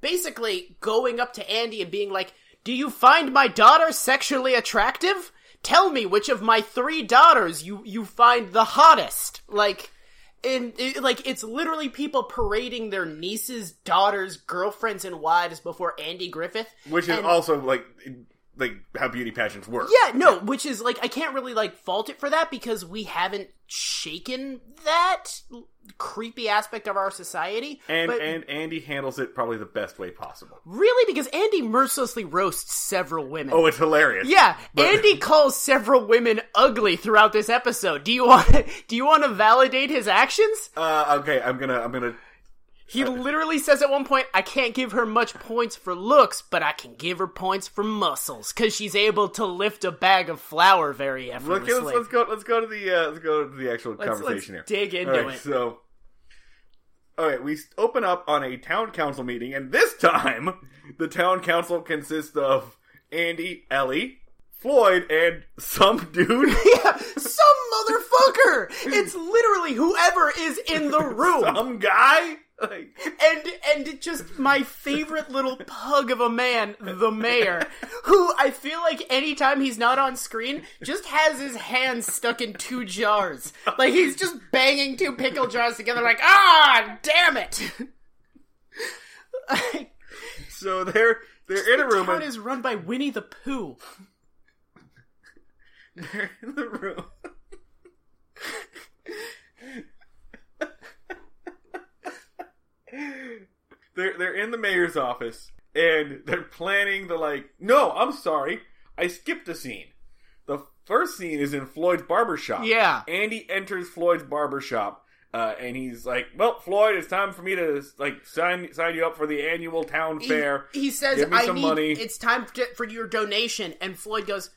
basically going up to Andy and being like, "Do you find my daughter sexually attractive? Tell me which of my three daughters you you find the hottest." Like and it, like it's literally people parading their nieces, daughters, girlfriends, and wives before Andy Griffith, Which is And- also like like how beauty pageants work. yeah, no, which is like I can't really like fault it for that because we haven't shaken that creepy aspect of our society. And but and Andy handles it probably the best way possible. really, because Andy mercilessly roasts several women. Oh, it's hilarious. yeah, But- Andy calls several women ugly throughout this episode. Do you want? Do you want to validate his actions? Uh, okay, I'm gonna I'm gonna He literally says at one point, "I can't give her much points for looks, but I can give her points for muscles because she's able to lift a bag of flour very Look, effortlessly." let's, let's go. Let's go to the. Uh, let's go to the actual Let's- conversation let's here. dig into right, it. So, all right, we open up on a town council meeting, and this time the town council consists of Andy, Ellie, Floyd, and some dude. yeah, some motherfucker. It's literally whoever is in the room. some guy. Like, and and just my favorite little pug of a man, the mayor, who I feel like anytime he's not on screen, just has his hands stuck in two jars. Like he's just banging two pickle jars together, like ah, damn it. so they're they're in a the room. town and- is run by Winnie the Pooh. They're in the room. They're they're in the mayor's office and they're planning the like. No, I'm sorry, I skipped a scene. The first scene is in Floyd's barber shop. Yeah. Andy enters Floyd's barber shop. Uh, and he's like, "Well, Floyd, it's time for me to like sign sign you up for the annual town fair." He, he says, Give me "I some need. money." It's time to, for your donation." And Floyd goes,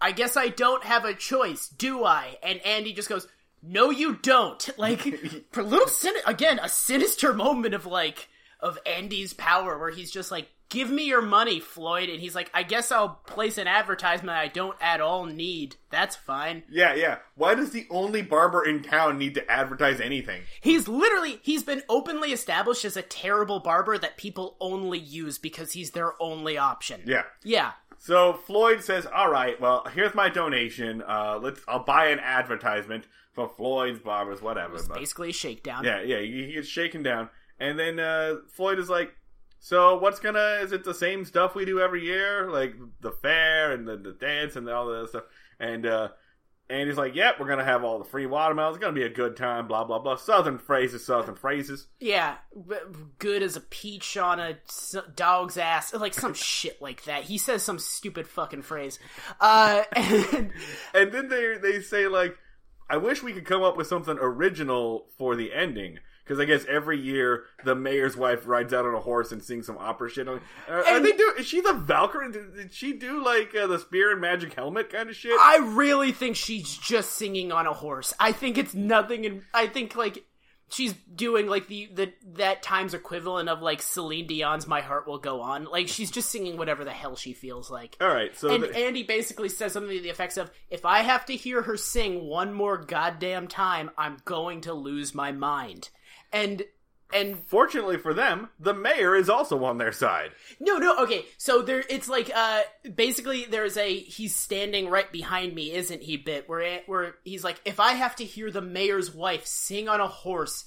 "I guess I don't have a choice, do I?" And Andy just goes, "No, you don't." Like for a little sin again, a sinister moment of like of Andy's power, where he's just like, "Give me your money, Floyd," and he's like, "I guess I'll place an advertisement I don't at all need. That's fine." Yeah, yeah. Why does the only barber in town need to advertise anything? He's literally he's been openly established as a terrible barber that people only use because he's their only option. Yeah. Yeah. So Floyd says, "All right, well, here's my donation. Uh, let's I'll buy an advertisement for Floyd's barbers, whatever." But- Basically a shakedown. yeah, yeah. He gets shaken down, and then uh, Floyd is like, "So what's gonna? Is it the same stuff we do every year, like the fair and the, the dance and all that stuff?" And uh, and he's like, "Yep, we're gonna have all the free watermelons. It's gonna be a good time." Blah blah blah. Southern phrases, Southern phrases. Yeah, good as a peach on a dog's ass, like some shit like that. He says some stupid fucking phrase. Uh, and And then they they say like, I wish we could come up with something original for the ending. Because I guess every year the mayor's wife rides out on a horse and sings some opera shit. Are, are they do? Is she the Valkyrie? Did, did she do like uh, the spear and magic helmet kind of shit? I really think she's just singing on a horse. I think it's nothing, and I think like she's doing like the the that times equivalent of like Celine Dion's "My Heart Will Go On." Like she's just singing whatever the hell she feels like. All right, so and the- Andy basically says something to the effects of, "If I have to hear her sing one more goddamn time, I'm going to lose my mind." And and Fortunately for them, the mayor is also on their side. No, no, okay. So there, it's like, uh, basically, there's a he's standing right behind me, isn't he? Bit where where he's like, if I have to hear the mayor's wife sing on a horse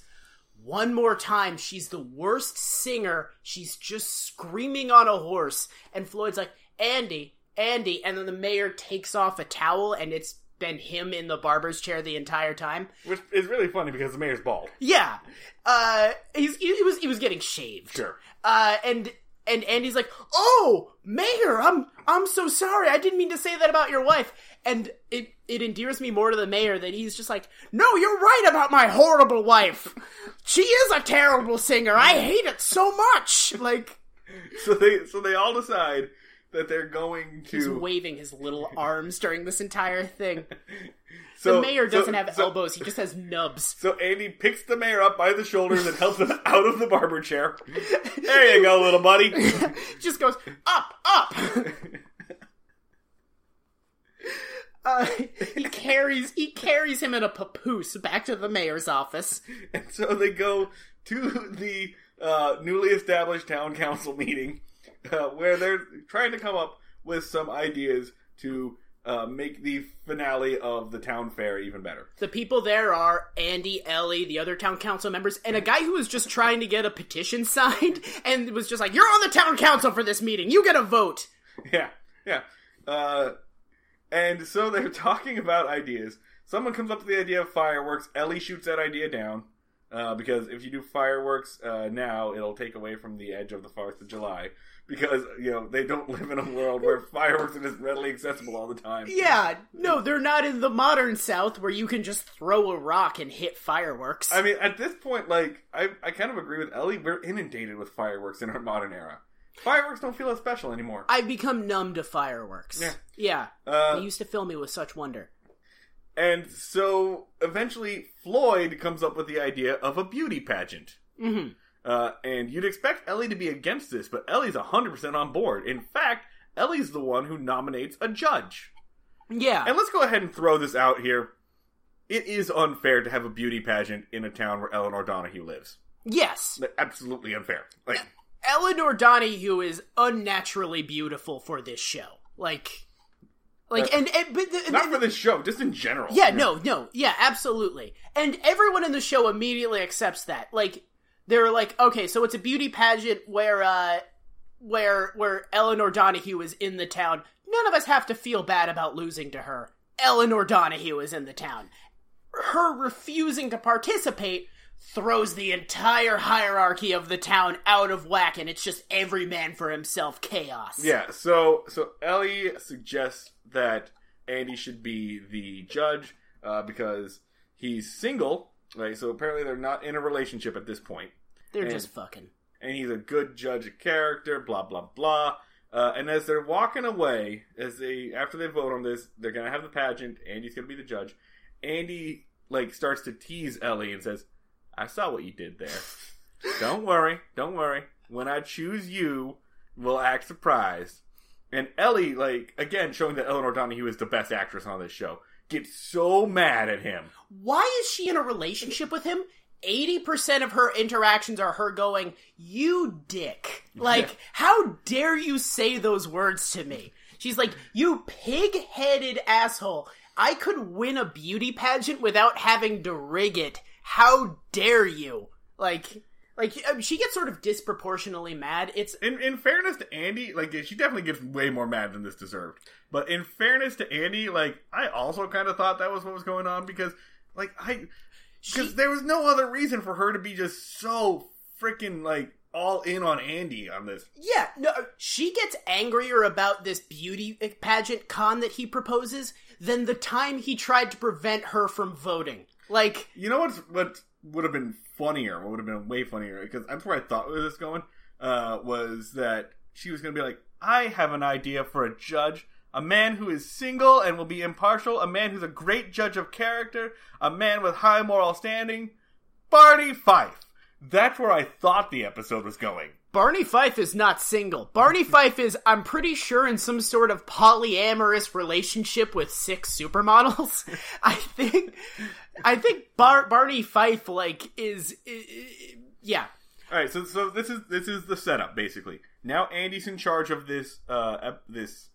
one more time, she's the worst singer. She's just screaming on a horse. And Floyd's like, Andy, Andy, and then the mayor takes off a towel, and it's been him in the barber's chair the entire time. Which is really funny because the mayor's bald. Yeah, uh, he's he, he was he was getting shaved. Sure. Uh, and and Andy's like, "Oh, Mayor, I'm I'm so sorry. I didn't mean to say that about your wife." And it it endears me more to the mayor that he's just like, "No, you're right about my horrible wife. She is a terrible singer. I hate it so much." Like So they so they all decide that they're going to he's waving his little arms during this entire thing. so, the mayor doesn't have so- elbows; he just has nubs. So Andy picks the mayor up by the shoulders and helps him out of the barber chair. There you go, little buddy. just goes up, up. Uh, he carries he carries him in a papoose back to the mayor's office. And so they go to the uh, newly established town council meeting uh, where they're trying to come up with some ideas to uh, make the finale of the town fair even better. The people there are Andy, Ellie, the other town council members, and a guy who was just trying to get a petition signed and was just like, "You're on the town council for this meeting. You get a vote." Yeah, yeah. Uh, and so they're talking about ideas. Someone comes up with the idea of fireworks. Ellie shoots that idea down uh, because if you do fireworks uh, now, it'll take away from the edge of the Fourth of July. Because you know they don't live in a world where fireworks are just readily accessible all the time. Yeah, no, they're not in the modern South where you can just throw a rock and hit fireworks. I mean, at this point, like I, I kind of agree with Ellie. We're inundated with fireworks in our modern era. Fireworks don't feel as special anymore. I've become numb to fireworks. Yeah. yeah. Uh, they used to fill me with such wonder. And so eventually, Floyd comes up with the idea of a beauty pageant. hmm Uh, and you'd expect Ellie to be against this, but Ellie's 100% on board. In fact, Ellie's the one who nominates a judge. Yeah. And let's go ahead and throw this out here. It is unfair to have a beauty pageant in a town where Elinor Donahue lives. yes. Absolutely unfair. Like, Elinor Donahue is unnaturally beautiful for this show. Like, like, and, and but the, not for this show, just in general. yeah, no, no, yeah, absolutely. And everyone in the show immediately accepts that. Like, they're like, okay, so it's a beauty pageant where, uh, where, where Elinor Donahue is in the town. None of us have to feel bad about losing to her. Elinor Donahue is in the town. Her refusing to participate throws the entire hierarchy of the town out of whack, and it's just every man for himself chaos. Yeah, so so Ellie suggests that Andy should be the judge uh, because he's single. Right, so apparently they're not in a relationship at this point, They're And- just fucking. and he's a good judge of character. Blah blah blah. Uh, and as they're walking away, as they after they vote on this, they're gonna have the pageant. Andy's gonna be the judge. Andy like starts to tease Ellie and says, "I saw what you did there. don't worry, don't worry. When I choose you, we'll act surprised." And Ellie, like again, showing that Elinor Donahue is the best actress on this show, gets so mad at him. Why is she in a relationship with him? 80% of her interactions are her going, You dick. Like, how dare you say those words to me? She's like, You pig headed asshole. I could win a beauty pageant without having to rig it. How dare you? Like, like she gets sort of disproportionately mad. It's in in fairness to Andy, like she definitely gets way more mad than this deserved. But in fairness to Andy, like I also kind of thought that was what was going on because, like I, because there was no other reason for her to be just so freaking like all in on Andy on this. Yeah, no, she gets angrier about this beauty pageant con that he proposes than the time he tried to prevent her from voting. Like, You know what's what would have been funnier? What would have been way funnier? Because that's where I thought this was going. Uh, was that she was going to be like, I have an idea for a judge. A man who is single and will be impartial, a man who's a great judge of character, a man with high moral standing, Barney Fife. That's where I thought the episode was going. Barney Fife is not single. Barney Fife is, I'm pretty sure, in some sort of polyamorous relationship with six supermodels. I think, I think Bar- Barney Fife, like, is, Yeah. All right, so so this is this is the setup basically. Now Andy's in charge of this uh this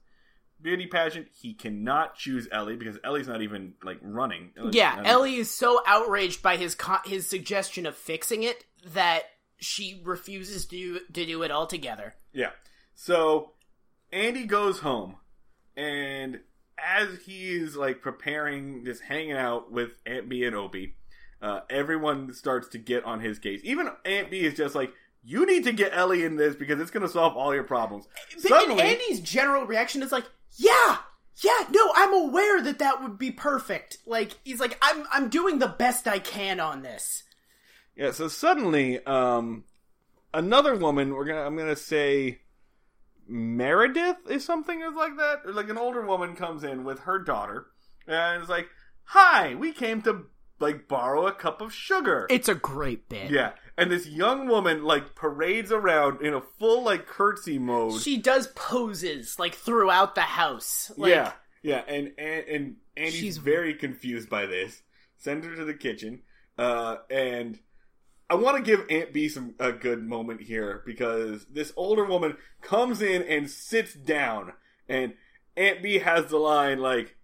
beauty pageant. He cannot choose Ellie because Ellie's not even like running. Ellie's Yeah, Ellie is so outraged by his co- his suggestion of fixing it that she refuses to do, to do it altogether. Yeah. So Andy goes home, and as he's like preparing, just hanging out with Aunt Bee and Opie, uh, everyone starts to get on his case. Even Aunt Bee is just like, "You need to get Ellie in this because it's going to solve all your problems." and Andy's general reaction is like, "Yeah, yeah, no, I'm aware that that would be perfect." Like he's like, "I'm I'm doing the best I can on this." Yeah, so suddenly, um, another woman, we're gonna, I'm gonna say, Meredith is something is like that, or like an older woman comes in with her daughter, and is like, "Hi, we came to like borrow a cup of sugar." It's a great bit. yeah, and this young woman like parades around in a full like curtsy mode. She does poses like throughout the house. Like, yeah, yeah, and and, and Andy's She's- very confused by this. Send her to the kitchen, uh, and I want to give Aunt Bee some a good moment here because this older woman comes in and sits down, and Aunt Bee has the line like,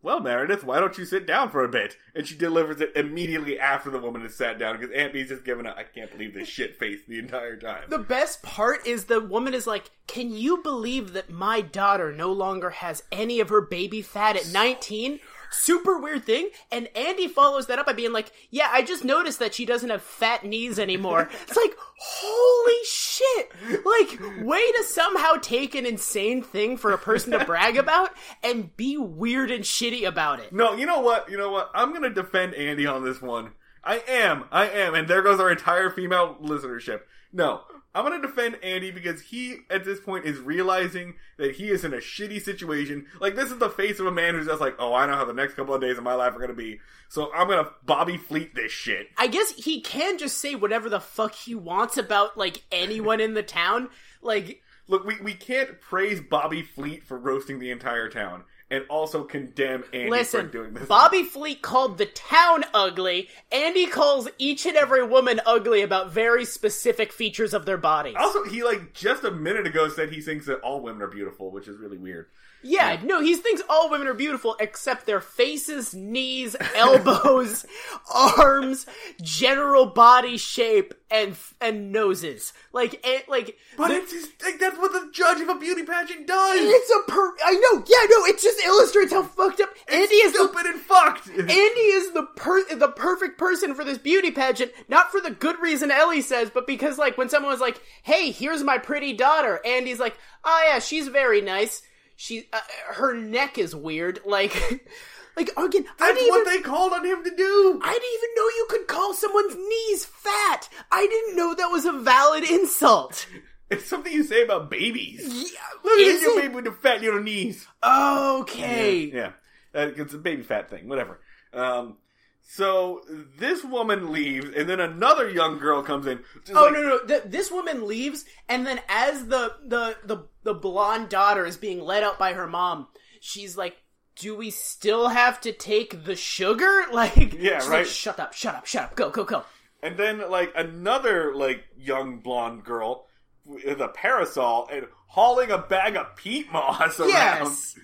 "Well, Meredith, why don't you sit down for a bit?" And she delivers it immediately after the woman has sat down because Aunt Bee's just giving a "I can't believe this shit" face the entire time. The best part is the woman is like, "Can you believe that my daughter no longer has any of her baby fat at 19?" Super weird thing. And Andy follows that up by being like, "Yeah, I just noticed that she doesn't have fat knees anymore." it's like, "Holy shit." Like, way to somehow take an insane thing for a person to brag about and be weird and shitty about it. No, you know what? You know what? I'm gonna defend Andy on this one. I am. I am. And there goes our entire female listenership. No. I'm gonna defend Andy because he, at this point, is realizing that he is in a shitty situation. Like, this is the face of a man who's just like, oh, I know how the next couple of days of my life are gonna be. So I'm gonna Bobby Fleet this shit. I guess he can just say whatever the fuck he wants about like anyone in the town. Like Look, we, we can't praise Bobby Fleet for roasting the entire town and also condemn Andy Listen, for doing this. Bobby Fleet called the town ugly. Andy calls each and every woman ugly about very specific features of their bodies. Also, he, like, just a minute ago said he thinks that all women are beautiful, which is really weird. Yeah, no, he thinks all women are beautiful except their faces, knees, elbows, arms, general body shape, and and noses. Like, and, like, But the- it's just, like, that's what the judge of a beauty pageant does. it's a per. I know, yeah, no, it just illustrates how fucked up Andy is. The, and fucked. Andy is the per- the perfect person for this beauty pageant, not for the good reason Ellie says, but because like when someone was like, "Hey, here's my pretty daughter," Andy's like, "Oh yeah, she's very nice. She uh, her neck is weird." Like, like again, I That's didn't what even, they called on him to do. I didn't even know you could call someone's knees fat. I didn't know that was a valid insult. It's something you say about babies. Yeah, Look at your baby with the fat little knees. Okay. Yeah, uh, it's a baby fat thing. Whatever. Um, so this woman leaves, and then another young girl comes in. Oh like- no no! Th- this woman leaves, and then as the the the the blonde daughter is being led out by her mom, she's like, "Do we still have to take the sugar?" Like, Yeah, right. Like, shut up! Shut up! Shut up! Go go go! And then like another like young blonde girl with a parasol and hauling a bag of peat moss around. Yes.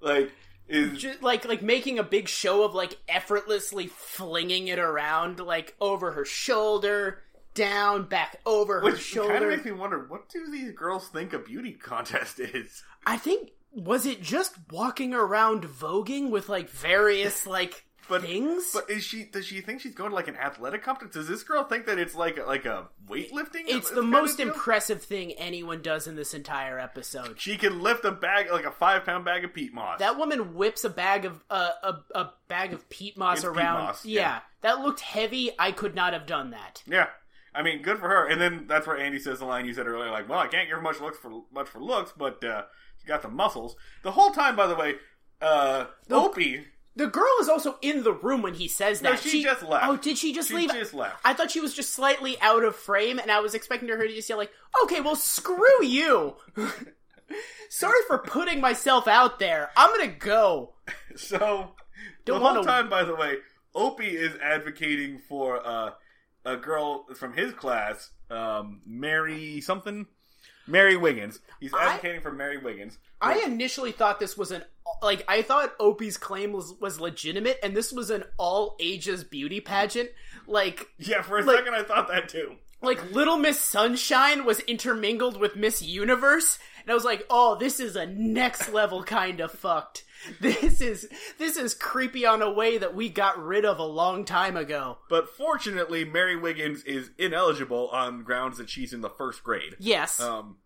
Like is Just like like making a big show of like effortlessly flinging it around like over her shoulder, down, back over her shoulder. kind of makes me wonder what do these girls think a beauty contest is? I think was it just walking around voguing with like various like But things? But is she? Does she think she's going to like an athletic competition? Does this girl think that it's like a, like a weightlifting? It's the most impressive thing anyone does in this entire episode. She can lift a bag like a five pound bag of peat moss. That woman whips a bag of uh, a a bag of peat moss It's peat around. moss, yeah. yeah. that looked heavy. I could not have done that. Yeah, I mean, good for her. And then that's where Andy says the line you said earlier, like, "Well, I can't give her much looks for much for looks, but uh, she got the muscles." The whole time, by the way, uh, Opie. The girl is also in the room when he says that. No, she just left. Oh, did she just She leave? just left. I thought she was just slightly out of frame, and I was expecting her to just yell like, "Okay, well, screw you." Sorry for putting myself out there. I'm gonna go. So the Don't whole wanna- time, by the way, Opie is advocating for uh, a girl from his class, um, Mary something, Mary Wiggins. He's I- advocating for Mary Wiggins. I initially thought this was an like I thought Opie's claim was was legitimate, and this was an all ages beauty pageant. Like Yeah, for a Like- second I thought that too. like Little Miss Sunshine was intermingled with Miss Universe, and I was like, oh, this is a next level kind of fucked. This is this is creepy on a way that we got rid of a long time ago. But fortunately, Mary Wiggins is ineligible on grounds that she's in the first grade. Yes, Um,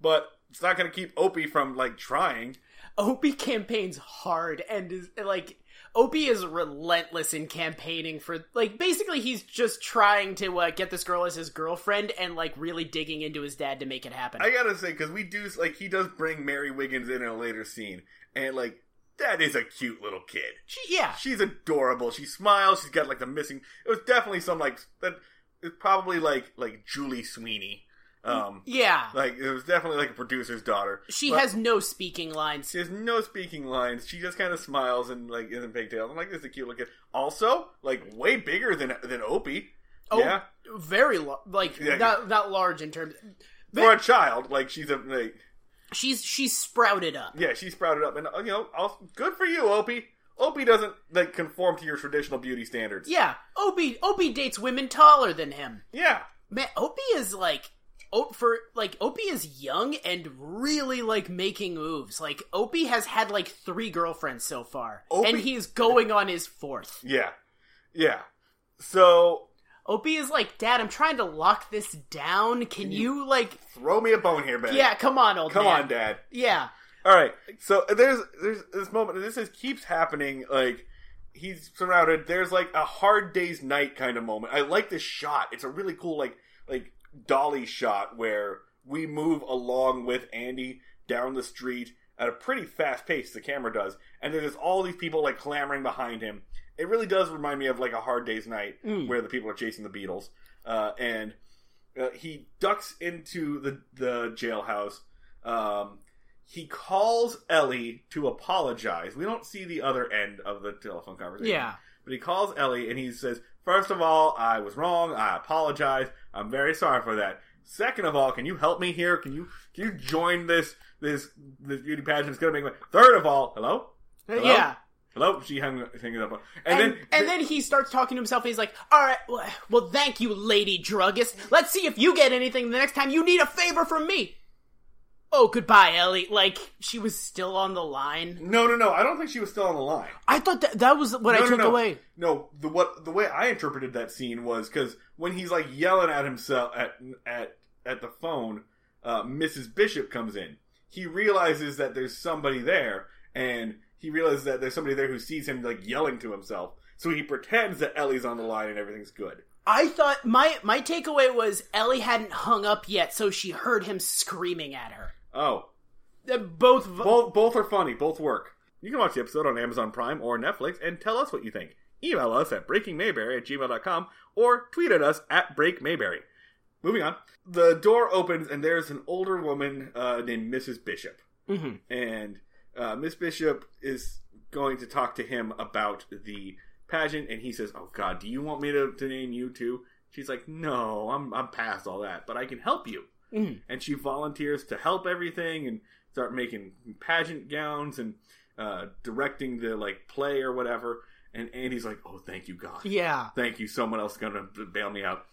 but it's not going to keep Opie from like trying. Opie campaigns hard and is like Opie is relentless in campaigning for like basically he's just trying to uh, get this girl as his girlfriend and like really digging into his dad to make it happen. I gotta say, because we do like he does bring Mary Wiggins in in a later scene, and like that is a cute little kid. She- yeah, She's adorable. She smiles. She's got like the missing. It was definitely some like that. It's probably like like Julie Sweeney. Um, yeah. like it was definitely like a producer's daughter. She But has no speaking lines. She has no speaking lines. She just kind of smiles and like isn't pigtails. I'm like, this is a cute looking. Also, like way bigger than than Opie. Oh, yeah, very lo- like Yeah. not not large in terms. for a child, like she's a like She's she's sprouted up. yeah, she sprouted up, and uh, you know, also, good for you, Opie. Opie doesn't like conform to your traditional beauty standards. Yeah, Opie Opie dates women taller than him. yeah. Man, Opie is like For like Opie is young and really like making moves. Like Opie has had like three girlfriends so far, Opie- and he's going on his fourth. Yeah. Yeah. So Opie is like, Dad, I'm trying to lock this down. Can you like? throw me a bone here, man. Yeah, come on, old man. Come man. on, Dad. Yeah, All right. So there's there's this moment. This is keeps happening. Like he's surrounded. There's like a hard day's night kind of moment. I like this shot. It's a really cool like like dolly shot where we move along with Andy down the street at a pretty fast pace. The camera does, and there's all these people like clamoring behind him. It really does remind me of like a hard day's night where the people are chasing the Beatles. Uh, and uh, he ducks into the the jailhouse. Um, he calls Ellie to apologize. We don't see the other end of the telephone conversation. yeah. But he calls Ellie and he says, First of all, I was wrong. I apologize. I'm very sorry for that. Second of all, can you help me here? Can you can you join this this this beauty pageant? It's gonna make me. Third of all, hello, uh, Hello? Yeah. hello. She hung hangs up. And, And, then and then he starts talking to himself. And he's like, "All right, well, well, thank you, lady druggist. Let's see if you get anything the next time you need a favor from me." Oh, goodbye, Ellie. Like she was still on the line. no, no, no. I don't think she was still on the line. I thought that that was what I no, took no, no. away. No, the what the way I interpreted that scene was because when he's like yelling at himself at at at the phone, uh, Mrs. Bishop comes in. He realizes that there's somebody there, and he realizes that there's somebody there who sees him like yelling to himself. So he pretends that Ellie's on the line and everything's good. I thought my my takeaway was Ellie hadn't hung up yet, so she heard him screaming at her. Oh, Both, both both are funny. Both work. You can watch the episode on Amazon Prime or Netflix and tell us what you think. Email us at breakingmayberry at gmail.com or tweet at us at breakmayberry. Moving on. The door opens and there's an older woman uh, named Mrs. Bishop. Mhm. And uh, Miss Bishop is going to talk to him about the pageant and he says, Oh God, do you want me to, to name you too? She's like, No, I'm I'm past all that, but I can help you Mhm. and she volunteers to help everything and start making pageant gowns and uh, directing the like play or whatever. And Andy's like, "Oh, thank you, God. yeah. Thank you. Someone else is gonna bail me out."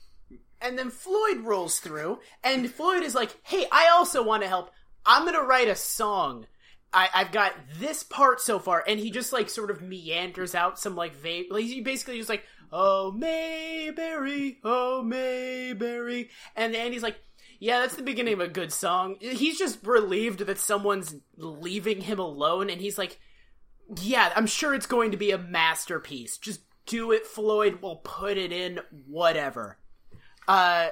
And then Floyd rolls through, and Floyd is like, "Hey, I also want to help. I'm gonna write a song. I, I've got this part so far." And he just like sort of meanders out some like vague. Like he basically just like, "Oh Mayberry, oh Mayberry," and Andy's like. Yeah, that's the beginning of a good song. He's just relieved that someone's leaving him alone, and he's like, "Yeah, I'm sure it's going to be a masterpiece. Just do it, Floyd. We'll put it in, whatever." Uh,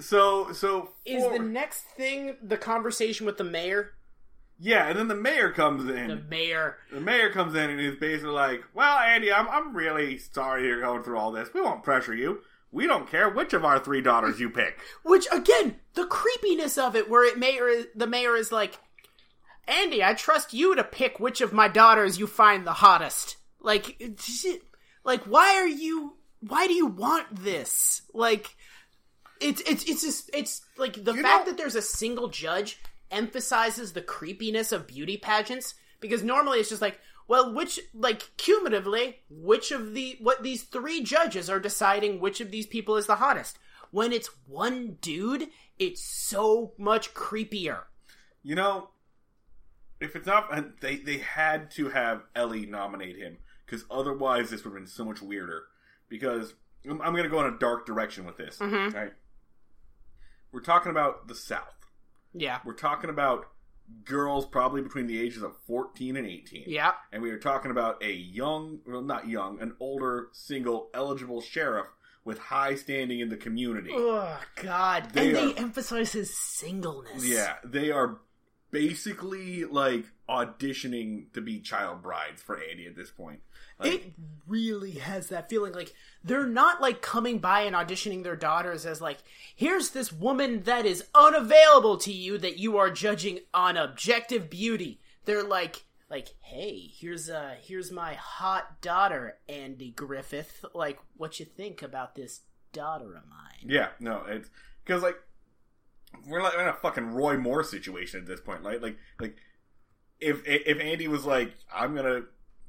So, so is for- the next thing the conversation with the mayor? yeah, and then the mayor comes in. The mayor. The mayor comes in and is basically like, "Well, Andy, I'm I'm really sorry you're going through all this. We won't pressure you. We don't care which of our three daughters you pick." Which again, the creepiness of it, where it mayor, the mayor is like, Andy, I trust you to pick which of my daughters you find the hottest. Like, like, why are you why do you want this? Like, it's it's it's just it's like the You fact know- that there's a single judge emphasizes the creepiness of beauty pageants because normally it's just like, well, which like cumulatively, which of the what these three judges are deciding which of these people is the hottest. When it's one dude, it's so much creepier. You know, if it's not, they they had to have Ellie nominate him because otherwise this would have been so much weirder. Because I'm, going to go in a dark direction with this. Mhm. Right? We're talking about the South. Yeah. We're talking about girls probably between the ages of 14 and 18. Yeah. And we are talking about a young, well, not young, an older, single, eligible sheriff with high standing in the community. Oh God! They and they are- emphasize his singleness. Yeah, they are basically like auditioning to be child brides for Andy at this point. Like, it really has that feeling like they're not like coming by and auditioning their daughters as like here's this woman that is unavailable to you that you are judging on objective beauty. They're like like hey here's uh here's my hot daughter andy griffith. Like what you think about this daughter of mine? Yeah, no, it's because like we're like in a fucking Roy Moore situation at this point, right? Like, like if if Andy was like, I'm gonna,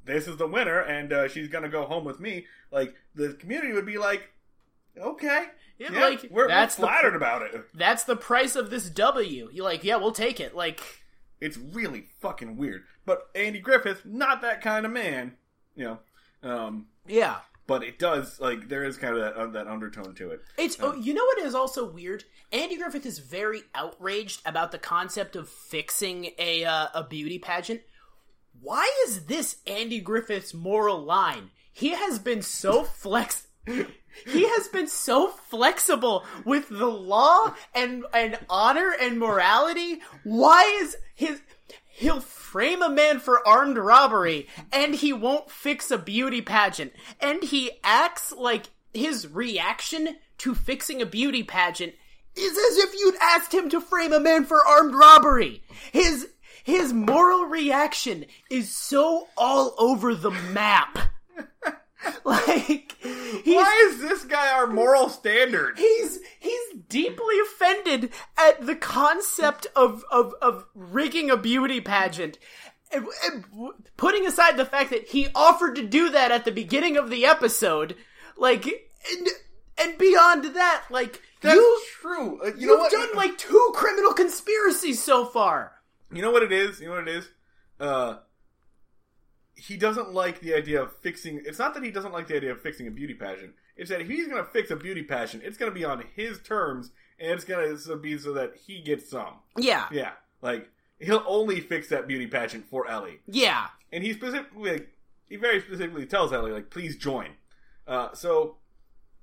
this is the winner, and uh, she's gonna go home with me, like the community would be like, okay, Yeah, yeah, like, we're, that's we're flattered pr- about it. that's the price of this w you're like yeah we'll take it like It's really fucking weird. But Andy Griffith, not that kind of man, you know. Um, yeah but it does like there is kind of that, uh, that undertone to it. It's oh, you know what is also weird. Andy Griffith is very outraged about the concept of fixing a uh, a beauty pageant. Why is this Andy Griffith's moral line? He has been so flex. He has been so flexible with the law and and honor and morality. Why is his he'll frame a man for armed robbery and he won't fix a beauty pageant and he acts like his reaction to fixing a beauty pageant is as if you'd asked him to frame a man for armed robbery. His his moral reaction is so all over the map. like Why is this guy our moral standard? he's he's deeply offended at the concept of of of rigging a beauty pageant. And- and putting aside the fact that he offered to do that at the beginning of the episode, like and and beyond that, like That's you true. Uh, you you've know what? done like two criminal conspiracies so far. You know what it is? You know what it is? Uh, he doesn't like the idea of fixing. It's not that he doesn't like the idea of fixing a beauty pageant. It's that if he's going to fix a beauty pageant, it's going to be on his terms, and it's going to be so that he gets some. Yeah, Yeah, like he'll only fix that beauty pageant for Ellie, yeah, and he specifically, like, he very specifically tells Ellie, like, please join. Uh, so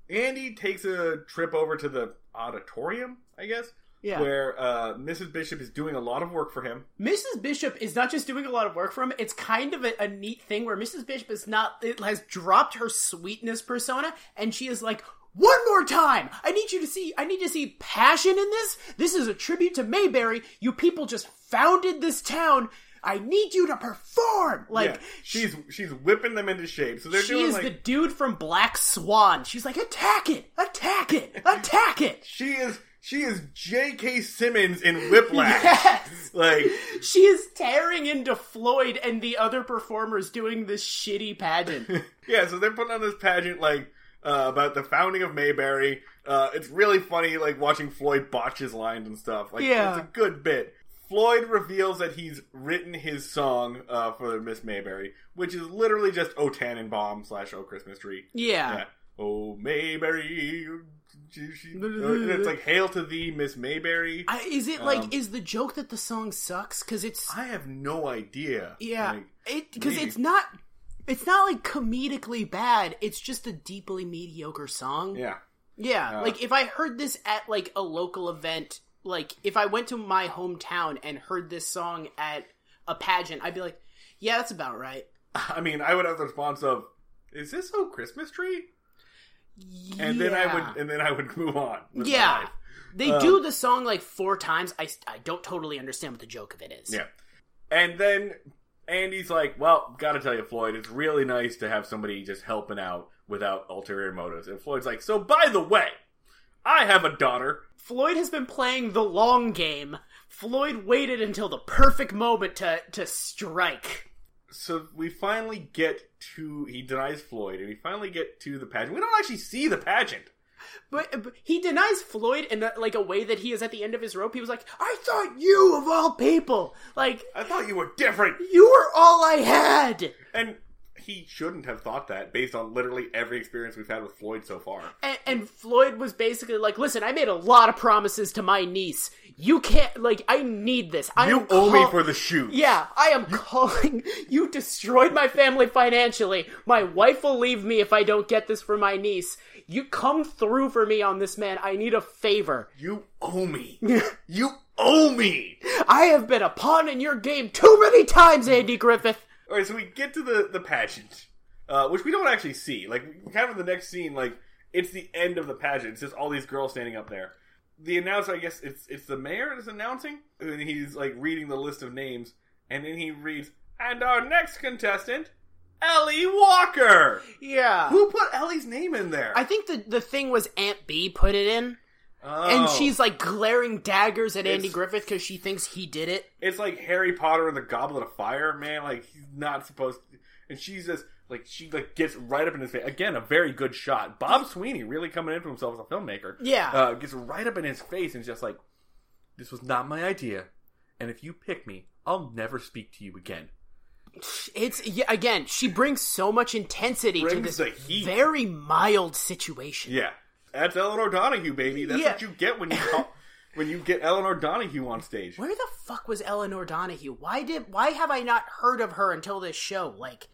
Andy takes a trip over to the auditorium, I guess, yeah. where uh, Mrs. Bishop is doing a lot of work for him. Mrs. Bishop is not just doing a lot of work for him. It's kind of a, a neat thing where Mrs. Bishop is not it has dropped her sweetness persona, and she is like, "One more time! I need you to see. I need to see passion in this. This is a tribute to Mayberry. You people just founded this town. I need you to perform." Like yeah, she's she's whipping them into shape. So they're she doing is like the dude from Black Swan. She's like, "Attack it! Attack it! Attack it!" she is she is J.K. Simmons in Whiplash. Yes. Like She is tearing into Floyd and the other performers doing this shitty pageant. yeah, so they're putting on this pageant like uh, about the founding of Mayberry. Uh, it's really funny, like watching Floyd botch his lines and stuff. Like Yeah. it's a good bit. Floyd reveals that he's written his song uh, for Miss Mayberry, which is literally just "O Tannenbaum" slash "O Christmas Tree." Yeah. Yeah. Oh Mayberry, she- she- uh, it's like "Hail to thee, Miss Mayberry." I, is it like Um, is the joke that the song sucks because it's I have no idea. yeah Like, it because it's not it's not like comedically bad it's just a deeply mediocre song yeah. yeah Uh, like if I heard this at like a local event like if I went to my hometown and heard this song at a pageant I'd be like yeah that's about right I mean, I would have the response of, "Is this "O Christmas Tree?" And then I would, and then I would move on. with my yeah they Um, do the song like four times I I don't totally understand what the joke of it is Yeah. And then Andy's like, well, gotta tell you, Floyd, it's really nice to have somebody just helping out without ulterior motives. And Floyd's like, so by the way, I have a daughter. Floyd has been playing the long game. Floyd waited until the perfect moment to to strike. So we finally get to, he denies Floyd, and we finally get to the pageant. We don't actually see the pageant. But, uh, but he denies Floyd in a, like a way that he is at the end of his rope. He was like, "I thought you of all people, like I thought you were different. you were all I had." And he shouldn't have thought that based on literally every experience we've had with Floyd so far. And, and Floyd was basically like, "Listen, I made a lot of promises to my niece. You can't like. I need this. I You owe me for the shoot. Yeah, I am calling. You destroyed my family financially. My wife will leave me if I don't get this for my niece. You come through for me on this, man. I need a favor. You owe me. you owe me. I have been a pawn in your game too many times, Andy Griffith. All right, so we get to the the pageant, uh, which we don't actually see. Like, kind of the next scene, like it's the end of the pageant. It's just all these girls standing up there. The announcer, I guess it's it's the mayor that's announcing, and he's like reading the list of names, and then he reads, "And our next contestant, Ellie Walker." Yeah. Who put Ellie's name in there? I think the the thing was Aunt Bee put it in, Oh. and she's like glaring daggers at Andy It's- Griffith because she thinks he did it. It's like Harry Potter and the Goblet of Fire, man. Like he's not supposed. To, and she's just like she like gets right up in his face. Again, a very good shot. Bob Sweeney really coming into himself as a filmmaker. Yeah. uh, gets right up in his face and just like, "This was not my idea, and if you pick me, I'll never speak to you again." It's yeah, again, she brings so much intensity to this very mild situation. Yeah, that's Elinor Donahue, baby. That's Yeah. what you get when you call, when you get Elinor Donahue on stage. Where the fuck was Elinor Donahue? Why did why have I not heard of her until this show? Like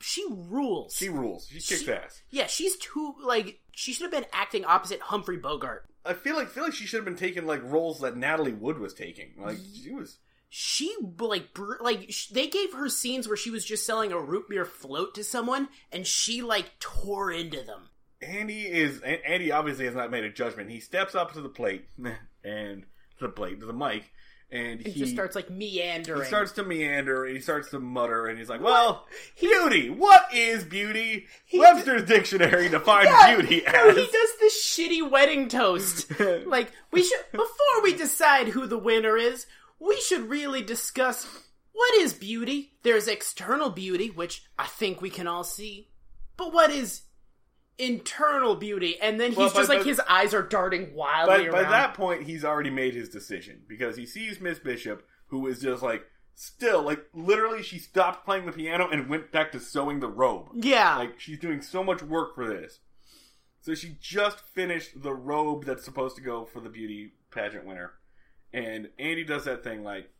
she rules. She rules. She kicks She- ass. Yeah, she's too like she should have been acting opposite Humphrey Bogart. I feel like feel like she should have been taking like roles that Natalie Wood was taking. Like she was. She like br- like sh- they gave her scenes where she was just selling a root beer float to someone and she like tore into them. Andy is An- Andy obviously has not made a judgment. He steps up to the plate and to the plate to the mic, and It he just starts like meandering. he starts to meander and he starts to mutter and he's like, "Well, beauty. What is beauty? Webster's dictionary defines Yeah, beauty no, as." he does this shitty wedding toast. like we should before we decide who the winner is, we should really discuss what is beauty. There's external beauty, which I think we can all see, but what is internal beauty? And then he's Well, just like by- his eyes are darting wildly By, by that point, he's already made his decision because he sees Miss Bishop, who is just like still like literally she stopped playing the piano and went back to sewing the robe. Yeah. like she's doing so much work for this. So she just finished the robe that's supposed to go for the beauty pageant winner, and Andy does that thing like,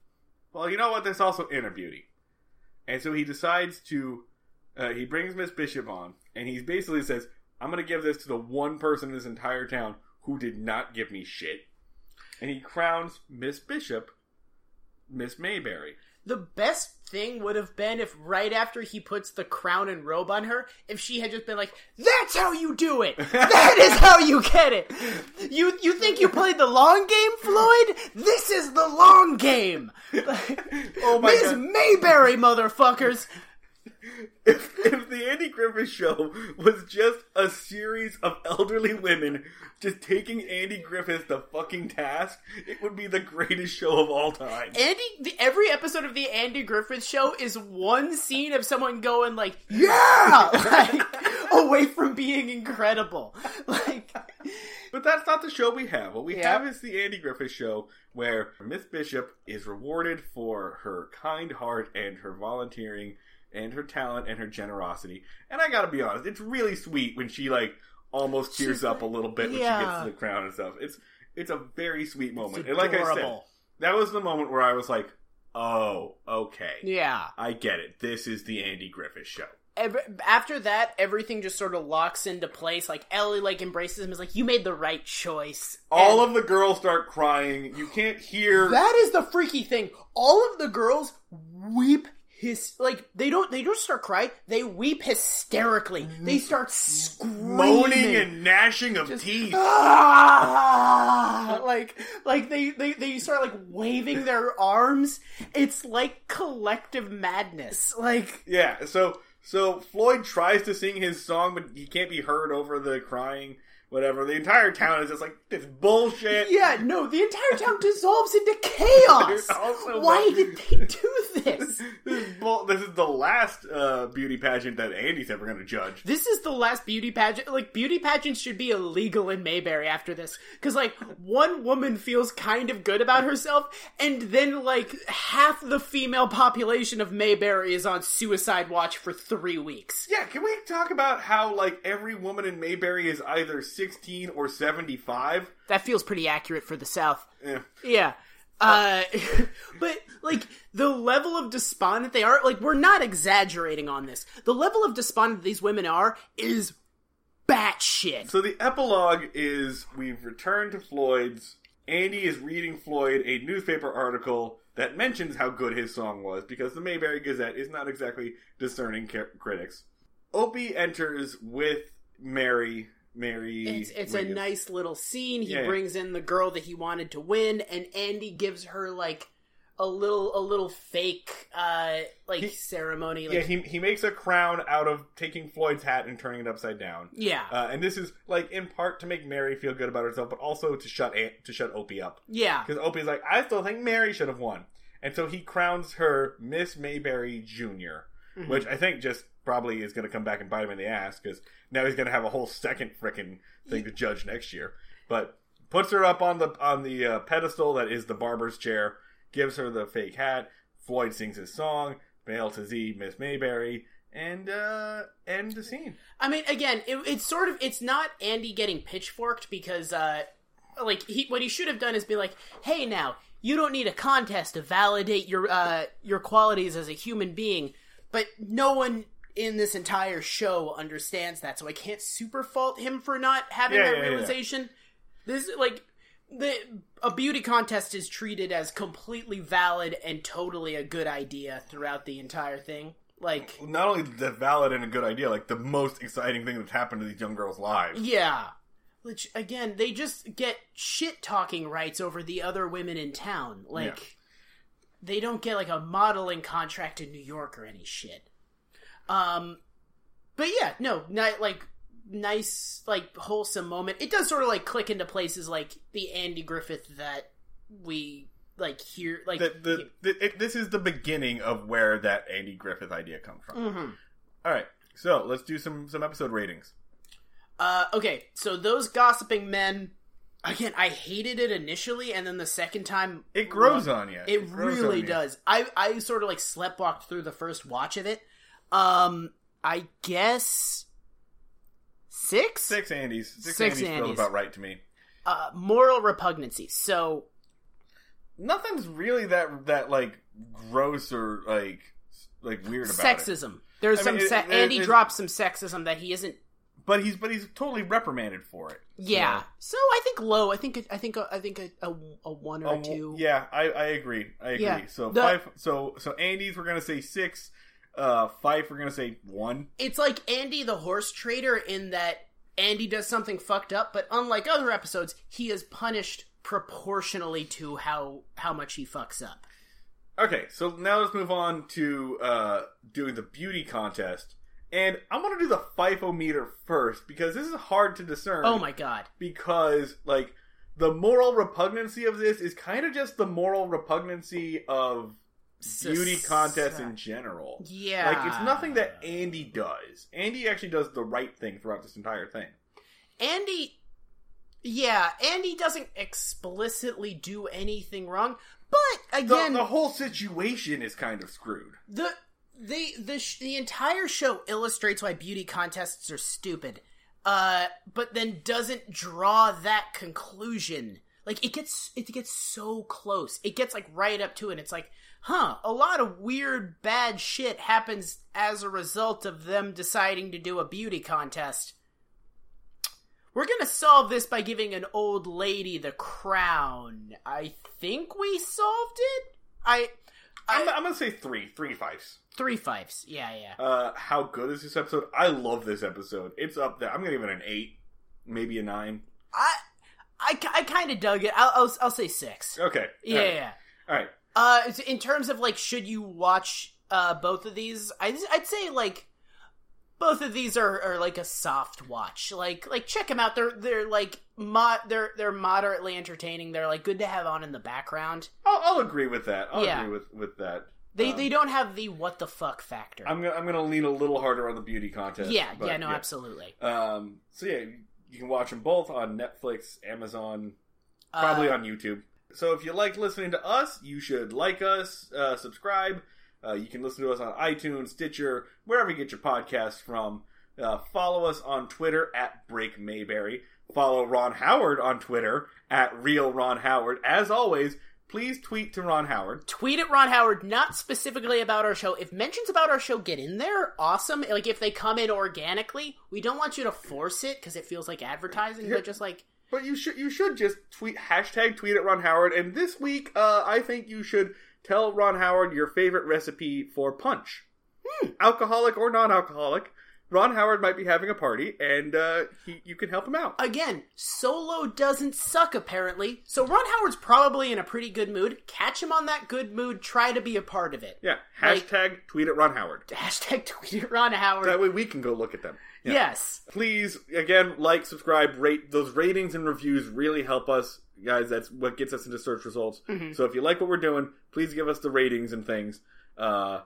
well, you know what? There's also inner beauty, and so he decides to. Uh, he brings Miss Bishop on, and he basically says, "I'm going to give this to the one person in this entire town who did not give me shit," and he crowns Miss Bishop, Miss Mayberry. The best thing would have been if right after he puts the crown and robe on her, if she had just been like, "That's how you do it. That is how you get it. You you think you played the long game, Floyd? This is the long game." Oh my Miss God. Mayberry, motherfuckers. if, if the Andy Griffith show was just a series of elderly women just taking Andy Griffith to fucking task, it would be the greatest show of all time. Andy, the, every episode of the Andy Griffith Show is one scene of someone going like, "Yeah," like, away from being incredible. Like, But that's not the show we have. What we Yeah. have is the Andy Griffith show where Miss Bishop is rewarded for her kind heart and her volunteering and her talent and her generosity. And I gotta be honest, it's really sweet when she like almost tears She's up a little bit when she gets to the crown and stuff. It's it's a very sweet moment. and like I said, that was the moment where I was like, "Oh, okay, yeah. I get it. This is the Andy Griffith show." After that, everything just sort of locks into place. Like Ellie, like embraces him, is like, "You made the right choice." All And of the girls start crying. You can't hear that is the freaky thing. All of the girls weep his like they don't they don't start crying they weep hysterically they start screaming Moaning and gnashing of teeth. Ah! like like they, they they start like waving their arms it's like collective madness like Yeah, so so Floyd tries to sing his song, but he can't be heard over the crying. Whatever. The entire town is just like this bullshit. yeah no the entire town dissolves into chaos why did they do this This is, bull- this is the last uh, beauty pageant that Andy's ever going to judge. This is the last beauty pageant. Like, beauty pageants should be illegal in Mayberry after this. Because, like, one woman feels kind of good about herself, and then, like, half the female population of Mayberry is on suicide watch for three weeks. Yeah, can we talk about how like every woman in Mayberry is either sixteen or seventy-five? That feels pretty accurate for the South. Yeah. Yeah. Uh, but like the level of despondent they are, like we're not exaggerating on this. The level of despondent these women are is batshit. So the epilogue is we've returned to Floyd's. Andy is reading Floyd a newspaper article that mentions how good his song was because the Mayberry Gazette is not exactly discerning ca- critics. Opie enters with Mary. Mary. It's, it's a nice little scene. He Yeah, yeah. brings in the girl that he wanted to win, and Andy gives her like a little a little fake uh like He- ceremony. Yeah, Like, he, he makes a crown out of taking Floyd's hat and turning it upside down. yeah, Uh, and this is like in part to make Mary feel good about herself, but also to shut to shut Opie up. yeah, Because Opie's like, I still think Mary should have won. And so he crowns her Miss Mayberry Jr., Mm-hmm. which I think just probably is going to come back and bite him in the ass because now he's going to have a whole second freaking thing to judge next year. But puts her up on the on the uh, pedestal that is the barber's chair, gives her the fake hat. Floyd sings his song, Bail to Z, Miss Mayberry, and uh, end the scene. I mean, again, it, it's sort of it's not Andy getting pitchforked because uh like he what he should have done is be like, hey, now you don't need a contest to validate your uh your qualities as a human being, but no one in this entire show understands that, so I can't super fault him for not having Yeah, that yeah, yeah. realization. This like the a beauty contest is treated as completely valid and totally a good idea throughout the entire thing. Like Not only the valid and a good idea, like the most exciting thing that's happened to these young girls' lives. Yeah. Which again, they just get shit talking rights over the other women in town. Like Yeah. they don't get like a modeling contract in New York or any shit. Um but yeah, no, not like nice like wholesome moment. It does sort of like click into places like the Andy Griffith that we like hear like the, the, the, it, this is the beginning of where that Andy Griffith idea comes from. Mhm. All right, so let's do some some episode ratings. Uh, okay, so those gossiping men. Again, I hated it initially, and then the second time It grows on you. It, on really you. does. I I sort of like sleptwalked through the first watch of it. Um, I guess six. Six Andys. Six, Six Andys feels about right to me. Uh, moral repugnancy. So Nothing's really that that like gross or like like weird about it. sexism. There's I some mean, it- se- it- Andy it- drops some sexism that he isn't. But he's but he's totally reprimanded for it. Yeah. So- So I think low. I think I think I think a, a, a one or two. Yeah, I, I agree. I agree. Yeah. So The- five. So so Andy's we're gonna say six. Uh, Fife we're gonna say one. it's like Andy the horse trader in that Andy does something fucked up, but unlike other episodes, he is punished proportionally to how how much he fucks up. Okay, so now let's move on to uh, doing the beauty contest. And I'm going to do the FIFO meter first because this is hard to discern. Oh my god. Because, like, the moral repugnancy of this is kind of just the moral repugnancy of beauty contests in general. Yeah. Like, it's nothing that Andy does. Andy actually does the right thing throughout this entire thing. Andy Yeah, Andy doesn't explicitly do anything wrong, but The, again the whole situation is kind of screwed. the the the sh- the entire show illustrates why beauty contests are stupid uh but then doesn't draw that conclusion like it gets it gets so close it gets like right up to it it's like huh a lot of weird bad shit happens as a result of them deciding to do a beauty contest we're gonna solve this by giving an old lady the crown i think we solved it i I'm, I'm gonna say three, three Fifes. Three Fifes. Yeah, yeah. Uh, how good is this episode? I love this episode. It's up there. I'm gonna give it an eight, maybe a nine. I I, I kind of dug it. I'll, I'll I'll say six. Okay. Yeah, All right. yeah. All right. Uh, in terms of like, should you watch uh both of these? I I'd say like both of these are, are like a soft watch. Like like check them out. They're they're like mod they're they're moderately entertaining. They're like good to have on in the background. I'll, I'll agree with that. I'll Yeah. agree with with that. They Um, they don't have the what the fuck factor. I'm gonna I'm gonna lean a little harder on the beauty contest. yeah, yeah, no, absolutely. Um. So yeah, you can watch them both on Netflix, Amazon, probably Uh, on YouTube. So if you like listening to us, you should like us, uh, subscribe. Uh, you can listen to us on iTunes, Stitcher, wherever you get your podcasts from. Uh, follow us on Twitter at Break Mayberry. Follow Ron Howard on Twitter at Real Ron Howard. As always, please tweet to Ron Howard. tweet at Ron Howard, not specifically about our show. If mentions about our show get in there, awesome. Like if they come in organically, we don't want you to force it because it feels like advertising, but just like But you should you should just tweet hashtag tweet at Ron Howard. And this week, uh, I think you should tell Ron Howard your favorite recipe for punch, alcoholic or non-alcoholic. Ron Howard might be having a party, and uh, he, you can help him out. again, solo doesn't suck apparently. So Ron Howard's probably in a pretty good mood. Catch him on that good mood. Try to be a part of it. Yeah, Like- hashtag tweet at Ron Howard. Hashtag tweet at Ron Howard. That way we can go look at them. Yeah. Yes. Please, again, like, subscribe, rate. Those ratings and reviews really help us, guys. That's what gets us into search results. Mhm. So if you like what we're doing, please give us the ratings and things. Uh,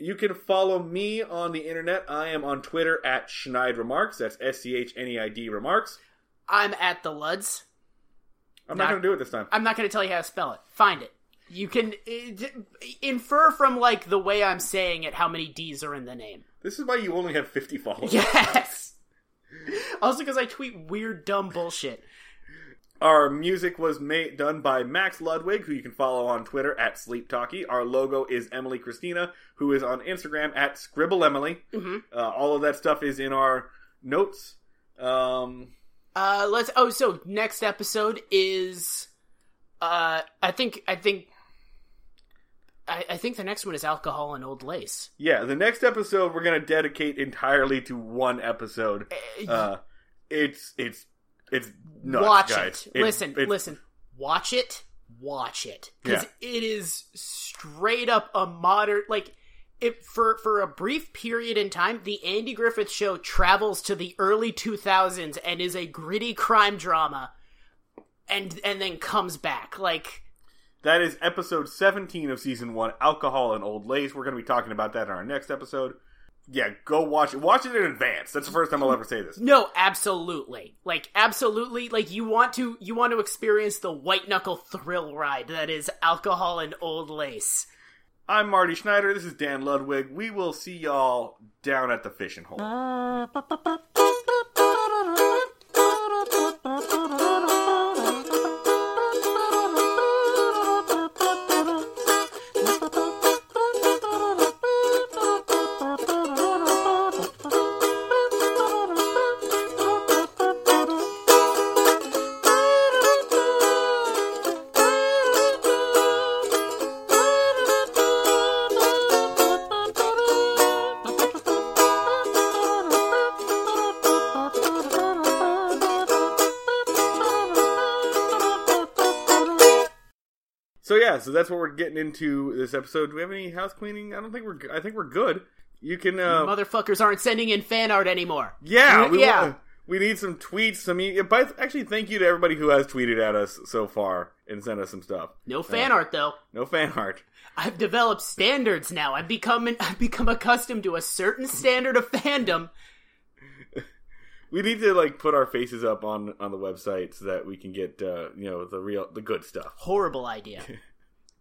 you can follow me on the internet. I am on Twitter at Schneid Remarks. That's S C H N E I D Remarks. I'm at the Luds. I'm not, Not- going to do it this time. I'm not going to tell you how to spell it. Find it. You can infer from like the way I'm saying it how many D's are in the name. This is why you only have 50 followers. Yes. Also, because I tweet weird, dumb bullshit. Our music was made done by Max Ludwig, who you can follow on Twitter at Sleep Talkie. Our logo is Emily Christina, who is on Instagram at Scribble Emily. Mhm. Uh, all of that stuff is in our notes. Um, Uh, let's. Oh, so next episode is. Uh, I think. I think. I, I think the next one is alcohol and old lace. yeah, the next episode we're gonna dedicate entirely to one episode. Uh, it's it's it's nuts, watch guys. it. Listen, it's- listen. Watch it. Watch it because Yeah. it is straight up a modern like. If for for a brief period in time, the Andy Griffith Show travels to the early 2000s and is a gritty crime drama, and and then comes back like That is episode 17 of season one, Alcohol and Old Lace. We're going to be talking about that in our next episode. Yeah, go watch it. Watch it in advance. That's the first time I'll ever say this. No, absolutely. Like absolutely like you want to you want to experience the white knuckle thrill ride that is alcohol and old lace. I'm Marty Schneider. This is Dan Ludwig. We will see y'all down at the fishing hole. Uh, so so that's what we're getting into this episode. Do we have any house cleaning? I don't think we're. I think we're good. You can. Uh, Motherfuckers aren't sending in fan art anymore. yeah, we yeah. want- we need some tweets. Some. e- By, actually, thank you to everybody who has tweeted at us so far and sent us some stuff. No fan Uh, art though. No fan art. I've developed standards now. I've become I've become accustomed to a certain standard of fandom. We need to like put our faces up on on the website so that we can get uh, you know the real the good stuff. Horrible idea.